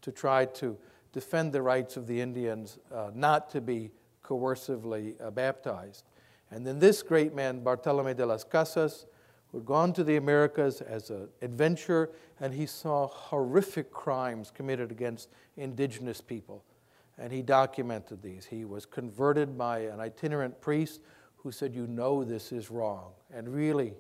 to try to defend the rights of the Indians uh, not to be coercively uh, baptized. And then this great man, Bartolome de las Casas, who had gone to the Americas as an adventurer, and he saw horrific crimes committed against indigenous people and he documented these. He was converted by an itinerant priest who said, You know this is wrong, and really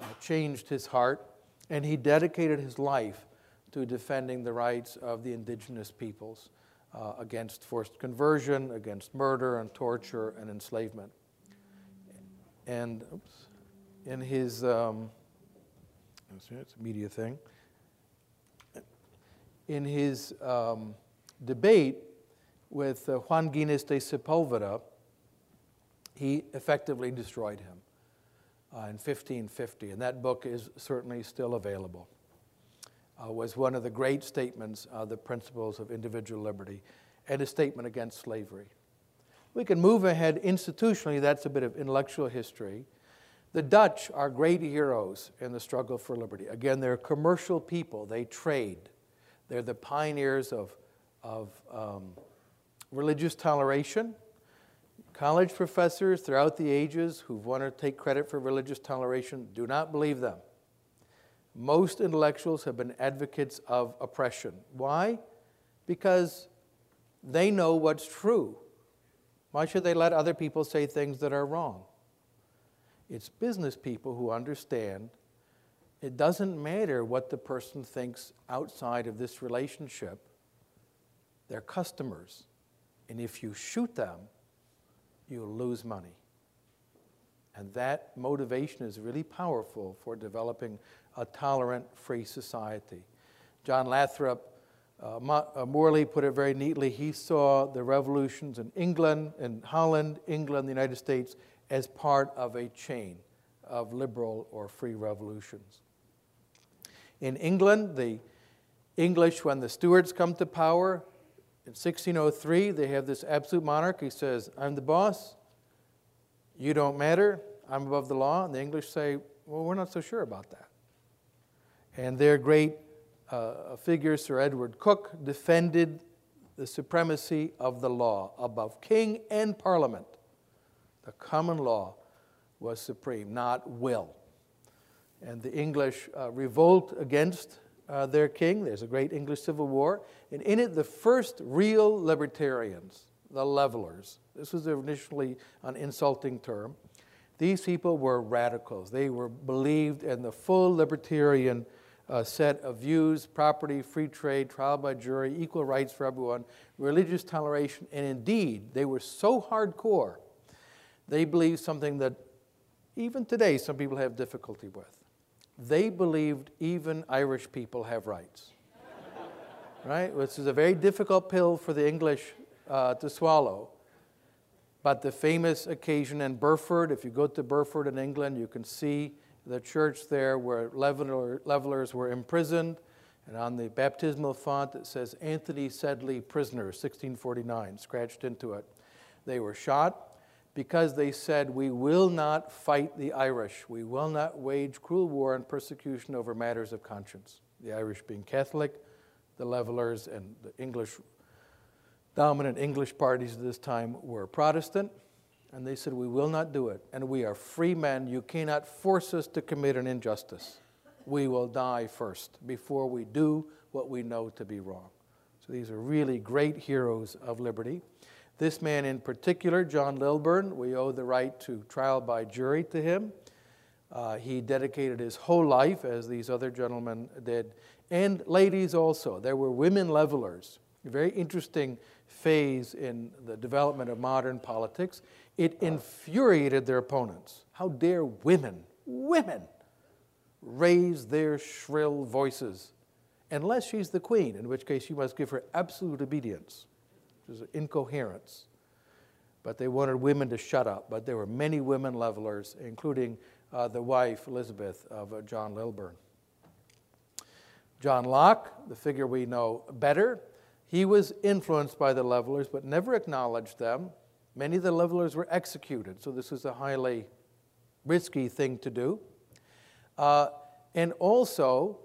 uh, changed his heart. And he dedicated his life to defending the rights of the indigenous peoples uh, against forced conversion, against murder and torture and enslavement. And oops, in his, um, it's a media thing, in his um, debate, with uh, Juan Gines de Sepulveda, he effectively destroyed him uh, in 1550. And that book is certainly still available. Uh, was one of the great statements of the principles of individual liberty and a statement against slavery. We can move ahead institutionally, that's a bit of intellectual history. The Dutch are great heroes in the struggle for liberty. Again, they're commercial people, they trade. They're the pioneers of, of um, religious toleration. College professors throughout the ages who want to take credit for religious toleration do not believe them. Most intellectuals have been advocates of oppression. Why? Because they know what's true. Why should they let other people say things that are wrong? It's business people who understand it doesn't matter what the person thinks outside of this relationship, they're customers. And if you shoot them, you'll lose money. And that motivation is really powerful for developing a tolerant, free society. John Lothrop uh, uh, Motley put it very neatly. He saw the revolutions in England, in Holland, England, the United States as part of a chain of liberal or free revolutions. In England, the English, when the Stuarts come to power, in 1603, they have this absolute monarch. He says, I'm the boss. You don't matter. I'm above the law. And the English say, Well, we're not so sure about that. And their great uh, figure, Sir Edward Coke, defended the supremacy of the law above king and parliament. The common law was supreme, not will. And the English uh, revolt against uh, their king. There's a great English Civil War. And in it, the first real libertarians, the levelers, this was initially an insulting term. These people were radicals. They were believed in the full libertarian uh, set of views property, free trade, trial by jury, equal rights for everyone, religious toleration, and indeed, they were so hardcore, they believed something that even today some people have difficulty with. They believed even Irish people have rights. right? Which is a very difficult pill for the English uh, to swallow. But the famous occasion in Burford, if you go to Burford in England, you can see the church there where leveler, levelers were imprisoned. And on the baptismal font, it says Anthony Sedley, prisoner, 1649, scratched into it. They were shot because they said, We will not fight the Irish. We will not wage cruel war and persecution over matters of conscience. The Irish being Catholic, the levelers and the English, dominant English parties at this time were Protestant. And they said, We will not do it. And we are free men. You cannot force us to commit an injustice. We will die first before we do what we know to be wrong. So these are really great heroes of liberty. This man in particular, John Lilburne, we owe the right to trial by jury to him. Uh, he dedicated his whole life, as these other gentlemen did, and ladies also. There were women levelers, a very interesting phase in the development of modern politics. It infuriated their opponents. How dare women, women, raise their shrill voices? Unless she's the queen, in which case you must give her absolute obedience, which is incoherence. But they wanted women to shut up. But there were many women levelers, including uh, the wife, Elizabeth, of uh, John Lilburne. John Locke, the figure we know better, he was influenced by the levelers but never acknowledged them. Many of the levelers were executed, so this was a highly risky thing to do. Uh, and also,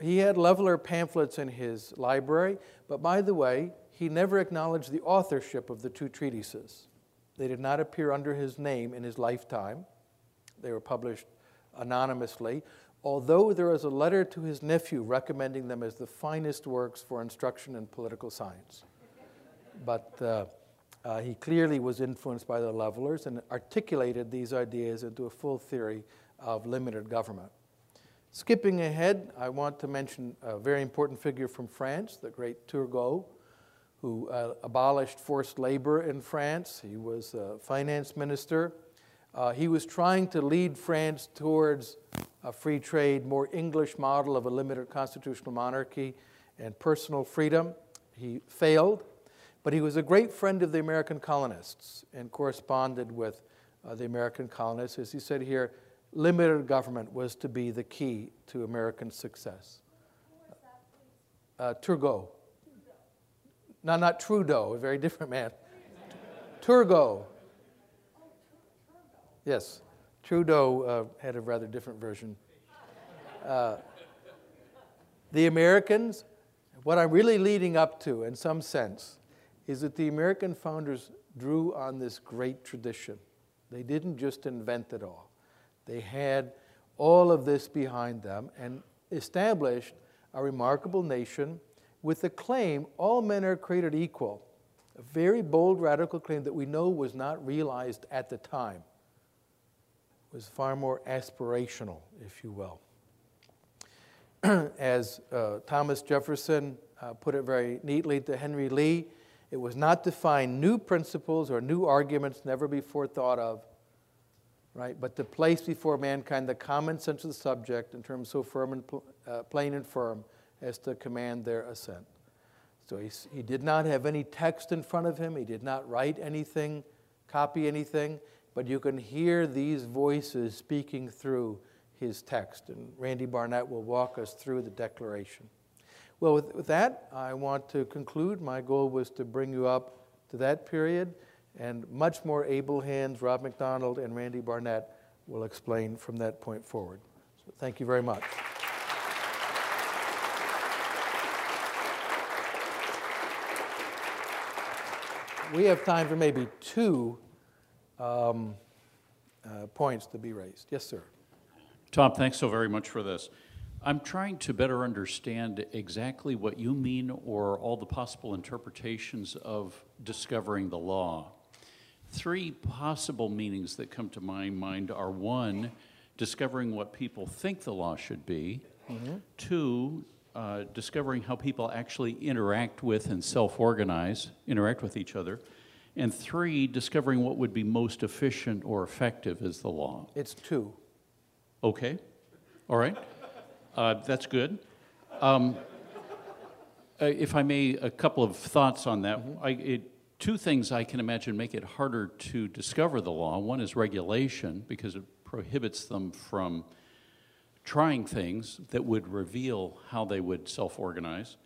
he had leveler pamphlets in his library, but by the way, he never acknowledged the authorship of the two treatises. They did not appear under his name in his lifetime, they were published anonymously. Although there is a letter to his nephew recommending them as the finest works for instruction in political science. But uh, uh, he clearly was influenced by the levelers and articulated these ideas into a full theory of limited government. Skipping ahead, I want to mention a very important figure from France, the great Turgot, who uh, abolished forced labor in France. He was a finance minister. Uh, he was trying to lead France towards a free trade, more English model of a limited constitutional monarchy and personal freedom. He failed. But he was a great friend of the American colonists and corresponded with uh, the American colonists. As he said here, limited government was to be the key to American success. Uh, Turgot. No, not Trudeau, a very different man. Turgot. Yes, Trudeau uh, had a rather different version. Uh, the Americans, what I'm really leading up to, in some sense, is that the American founders drew on this great tradition. They didn't just invent it all, they had all of this behind them and established a remarkable nation with the claim all men are created equal. A very bold, radical claim that we know was not realized at the time. It was far more aspirational, if you will. As uh, Thomas Jefferson uh, put it very neatly to Henry Lee, it was not to find new principles or new arguments never before thought of, right? But to place before mankind the common sense of the subject in terms so firm and pl- uh, plain and firm as to command their assent. So he, he did not have any text in front of him. He did not write anything, copy anything, but you can hear these voices speaking through his text. And Randy Barnett will walk us through the declaration. Well, with, with that, I want to conclude. My goal was to bring you up to that period, and much more able hands, Rob McDonald and Randy Barnett, will explain from that point forward. So thank you very much. We have time for maybe two um, uh, points to be raised. Yes, sir. Tom, thanks so very much for this. I'm trying to better understand exactly what you mean or all the possible interpretations of discovering the law. three possible meanings that come to my mind are one, discovering what people think the law should be, two, uh, discovering how people actually interact with and self organize, interact with each other, and three, discovering what would be most efficient or effective as the law. It's two. Okay, all right, uh, that's good. Um, uh, if I may, a couple of thoughts on that. I, it, two things I can imagine make it harder to discover the law. One is regulation, because it prohibits them from trying things that would reveal how they would self organize.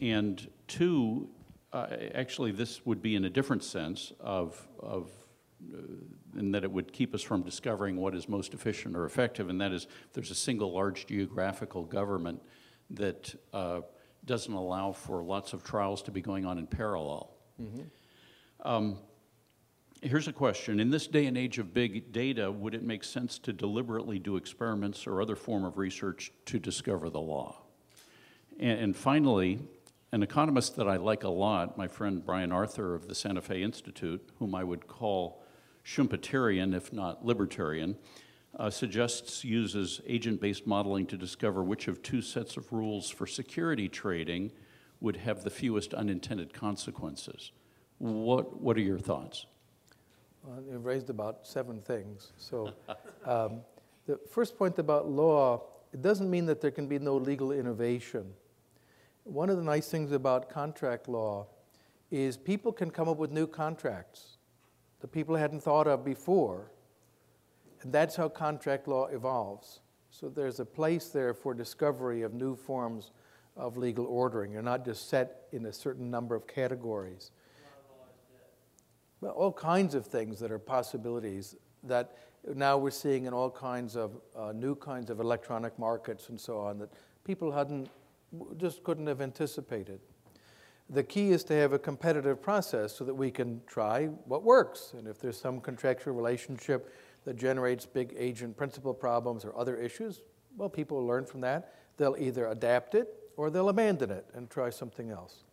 And two, uh, actually, this would be in a different sense of, of in that it would keep us from discovering what is most efficient or effective, and that is there's a single large geographical government that uh, doesn't allow for lots of trials to be going on in parallel. Um, here's a question In this day and age of big data, would it make sense to deliberately do experiments or other form of research to discover the law? And, and finally, an economist that I like a lot, my friend Brian Arthur of the Santa Fe Institute, whom I would call Schumpeterian, if not libertarian, uh, suggests uses agent based modeling to discover which of two sets of rules for security trading would have the fewest unintended consequences. What, what are your thoughts? Well, you've raised about seven things. So, um, the first point about law, it doesn't mean that there can be no legal innovation. One of the nice things about contract law is people can come up with new contracts that people hadn't thought of before. And that's how contract law evolves. So there's a place there for discovery of new forms of legal ordering. You're not just set in a certain number of categories. Well, all kinds of things that are possibilities that now we're seeing in all kinds of uh, new kinds of electronic markets and so on that people hadn't just couldn't have anticipated. The key is to have a competitive process so that we can try what works. And if there's some contractual relationship that generates big agent principal problems or other issues, well, people will learn from that. They'll either adapt it or they'll abandon it and try something else.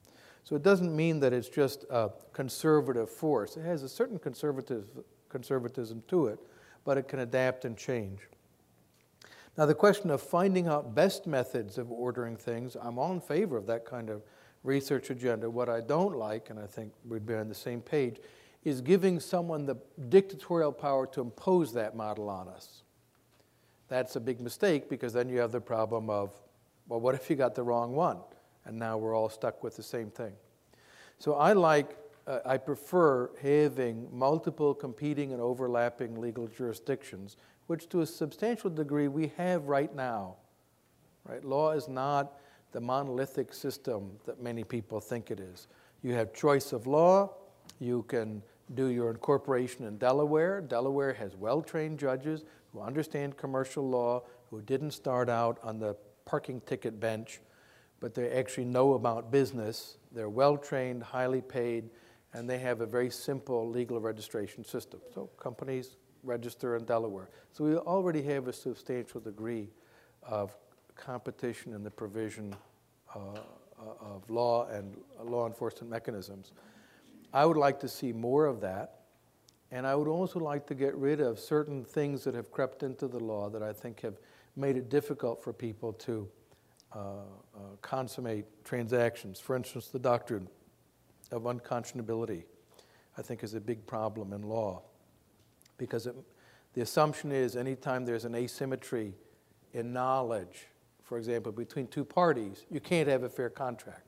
So it doesn't mean that it's just a conservative force. It has a certain conservative, conservatism to it, but it can adapt and change. Now, the question of finding out best methods of ordering things, I'm all in favor of that kind of research agenda. What I don't like, and I think we'd be on the same page, is giving someone the dictatorial power to impose that model on us. That's a big mistake because then you have the problem of, well, what if you got the wrong one? And now we're all stuck with the same thing. So I like, uh, I prefer having multiple competing and overlapping legal jurisdictions which to a substantial degree we have right now. Right? Law is not the monolithic system that many people think it is. You have choice of law, you can do your incorporation in Delaware. Delaware has well trained judges who understand commercial law, who didn't start out on the parking ticket bench, but they actually know about business. They're well trained, highly paid, and they have a very simple legal registration system. So companies register in Delaware. So we already have a substantial degree of competition in the provision uh, of law and law enforcement mechanisms. I would like to see more of that. And I would also like to get rid of certain things that have crept into the law that I think have made it difficult for people to uh, uh, consummate transactions. For instance, the doctrine of unconscionability, I think, is a big problem in law because it, the assumption is anytime there's an asymmetry in knowledge, for example, between two parties, you can't have a fair contract.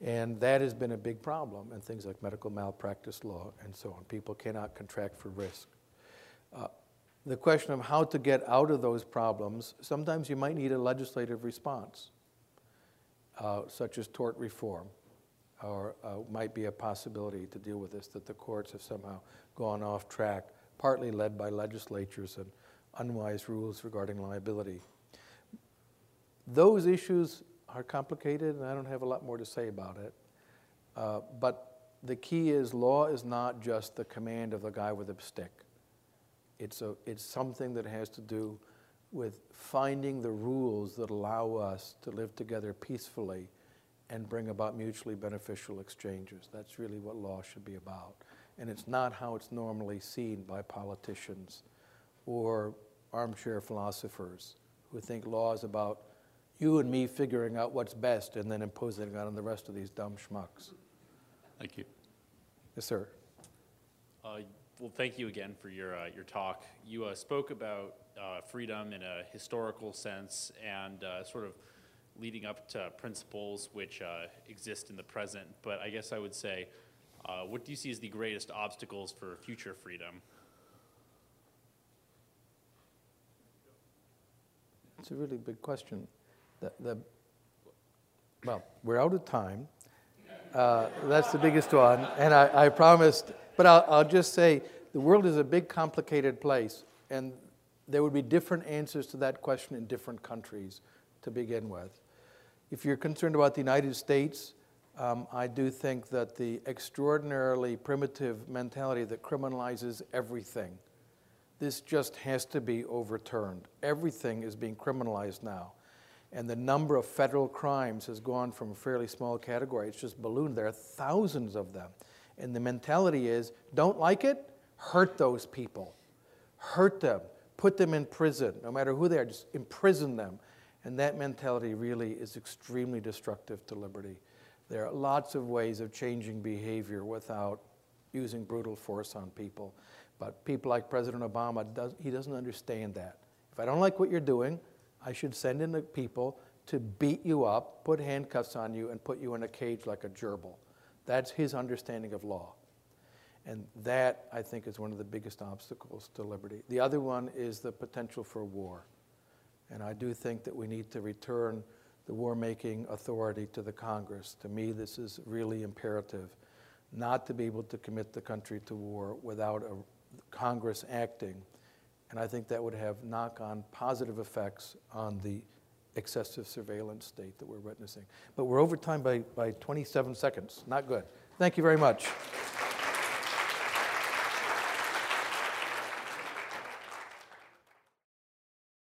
And that has been a big problem in things like medical malpractice law and so on. People cannot contract for risk. Uh, the question of how to get out of those problems, sometimes you might need a legislative response, uh, such as tort reform or uh, might be a possibility to deal with this, that the courts have somehow gone off track, partly led by legislatures and unwise rules regarding liability. Those issues are complicated, and I don't have a lot more to say about it. Uh, but the key is law is not just the command of the guy with a stick. It's, a, it's something that has to do with finding the rules that allow us to live together peacefully and bring about mutually beneficial exchanges. That's really what law should be about. and it's not how it's normally seen by politicians or armchair philosophers who think law is about you and me figuring out what's best and then imposing it on the rest of these dumb schmucks. Thank you. Yes, sir. Uh, Well, thank you again for your, uh, your talk. You uh, spoke about uh, freedom in a historical sense and uh, sort of leading up to principles which uh, exist in the present. But I guess I would say, uh, what do you see as the greatest obstacles for future freedom? It's a really big question. The, the, well, we're out of time. Uh, that's the biggest one. And I, I promised, but I'll, I'll just say the world is a big, complicated place, and there would be different answers to that question in different countries to begin with. If you're concerned about the United States, um, I do think that the extraordinarily primitive mentality that criminalizes everything this just has to be overturned. Everything is being criminalized now. And the number of federal crimes has gone from a fairly small category, it's just ballooned. There are thousands of them. And the mentality is don't like it, hurt those people. Hurt them. Put them in prison, no matter who they are, just imprison them. And that mentality really is extremely destructive to liberty. There are lots of ways of changing behavior without using brutal force on people. But people like President Obama, does, he doesn't understand that. If I don't like what you're doing, I should send in the people to beat you up, put handcuffs on you, and put you in a cage like a gerbil. That's his understanding of law. And that, I think, is one of the biggest obstacles to liberty. The other one is the potential for war. And I do think that we need to return the war making authority to the Congress. To me, this is really imperative not to be able to commit the country to war without a Congress acting. And I think that would have knock on positive effects on the excessive surveillance state that we're witnessing. But we're over time by, by 27 seconds. Not good. Thank you very much.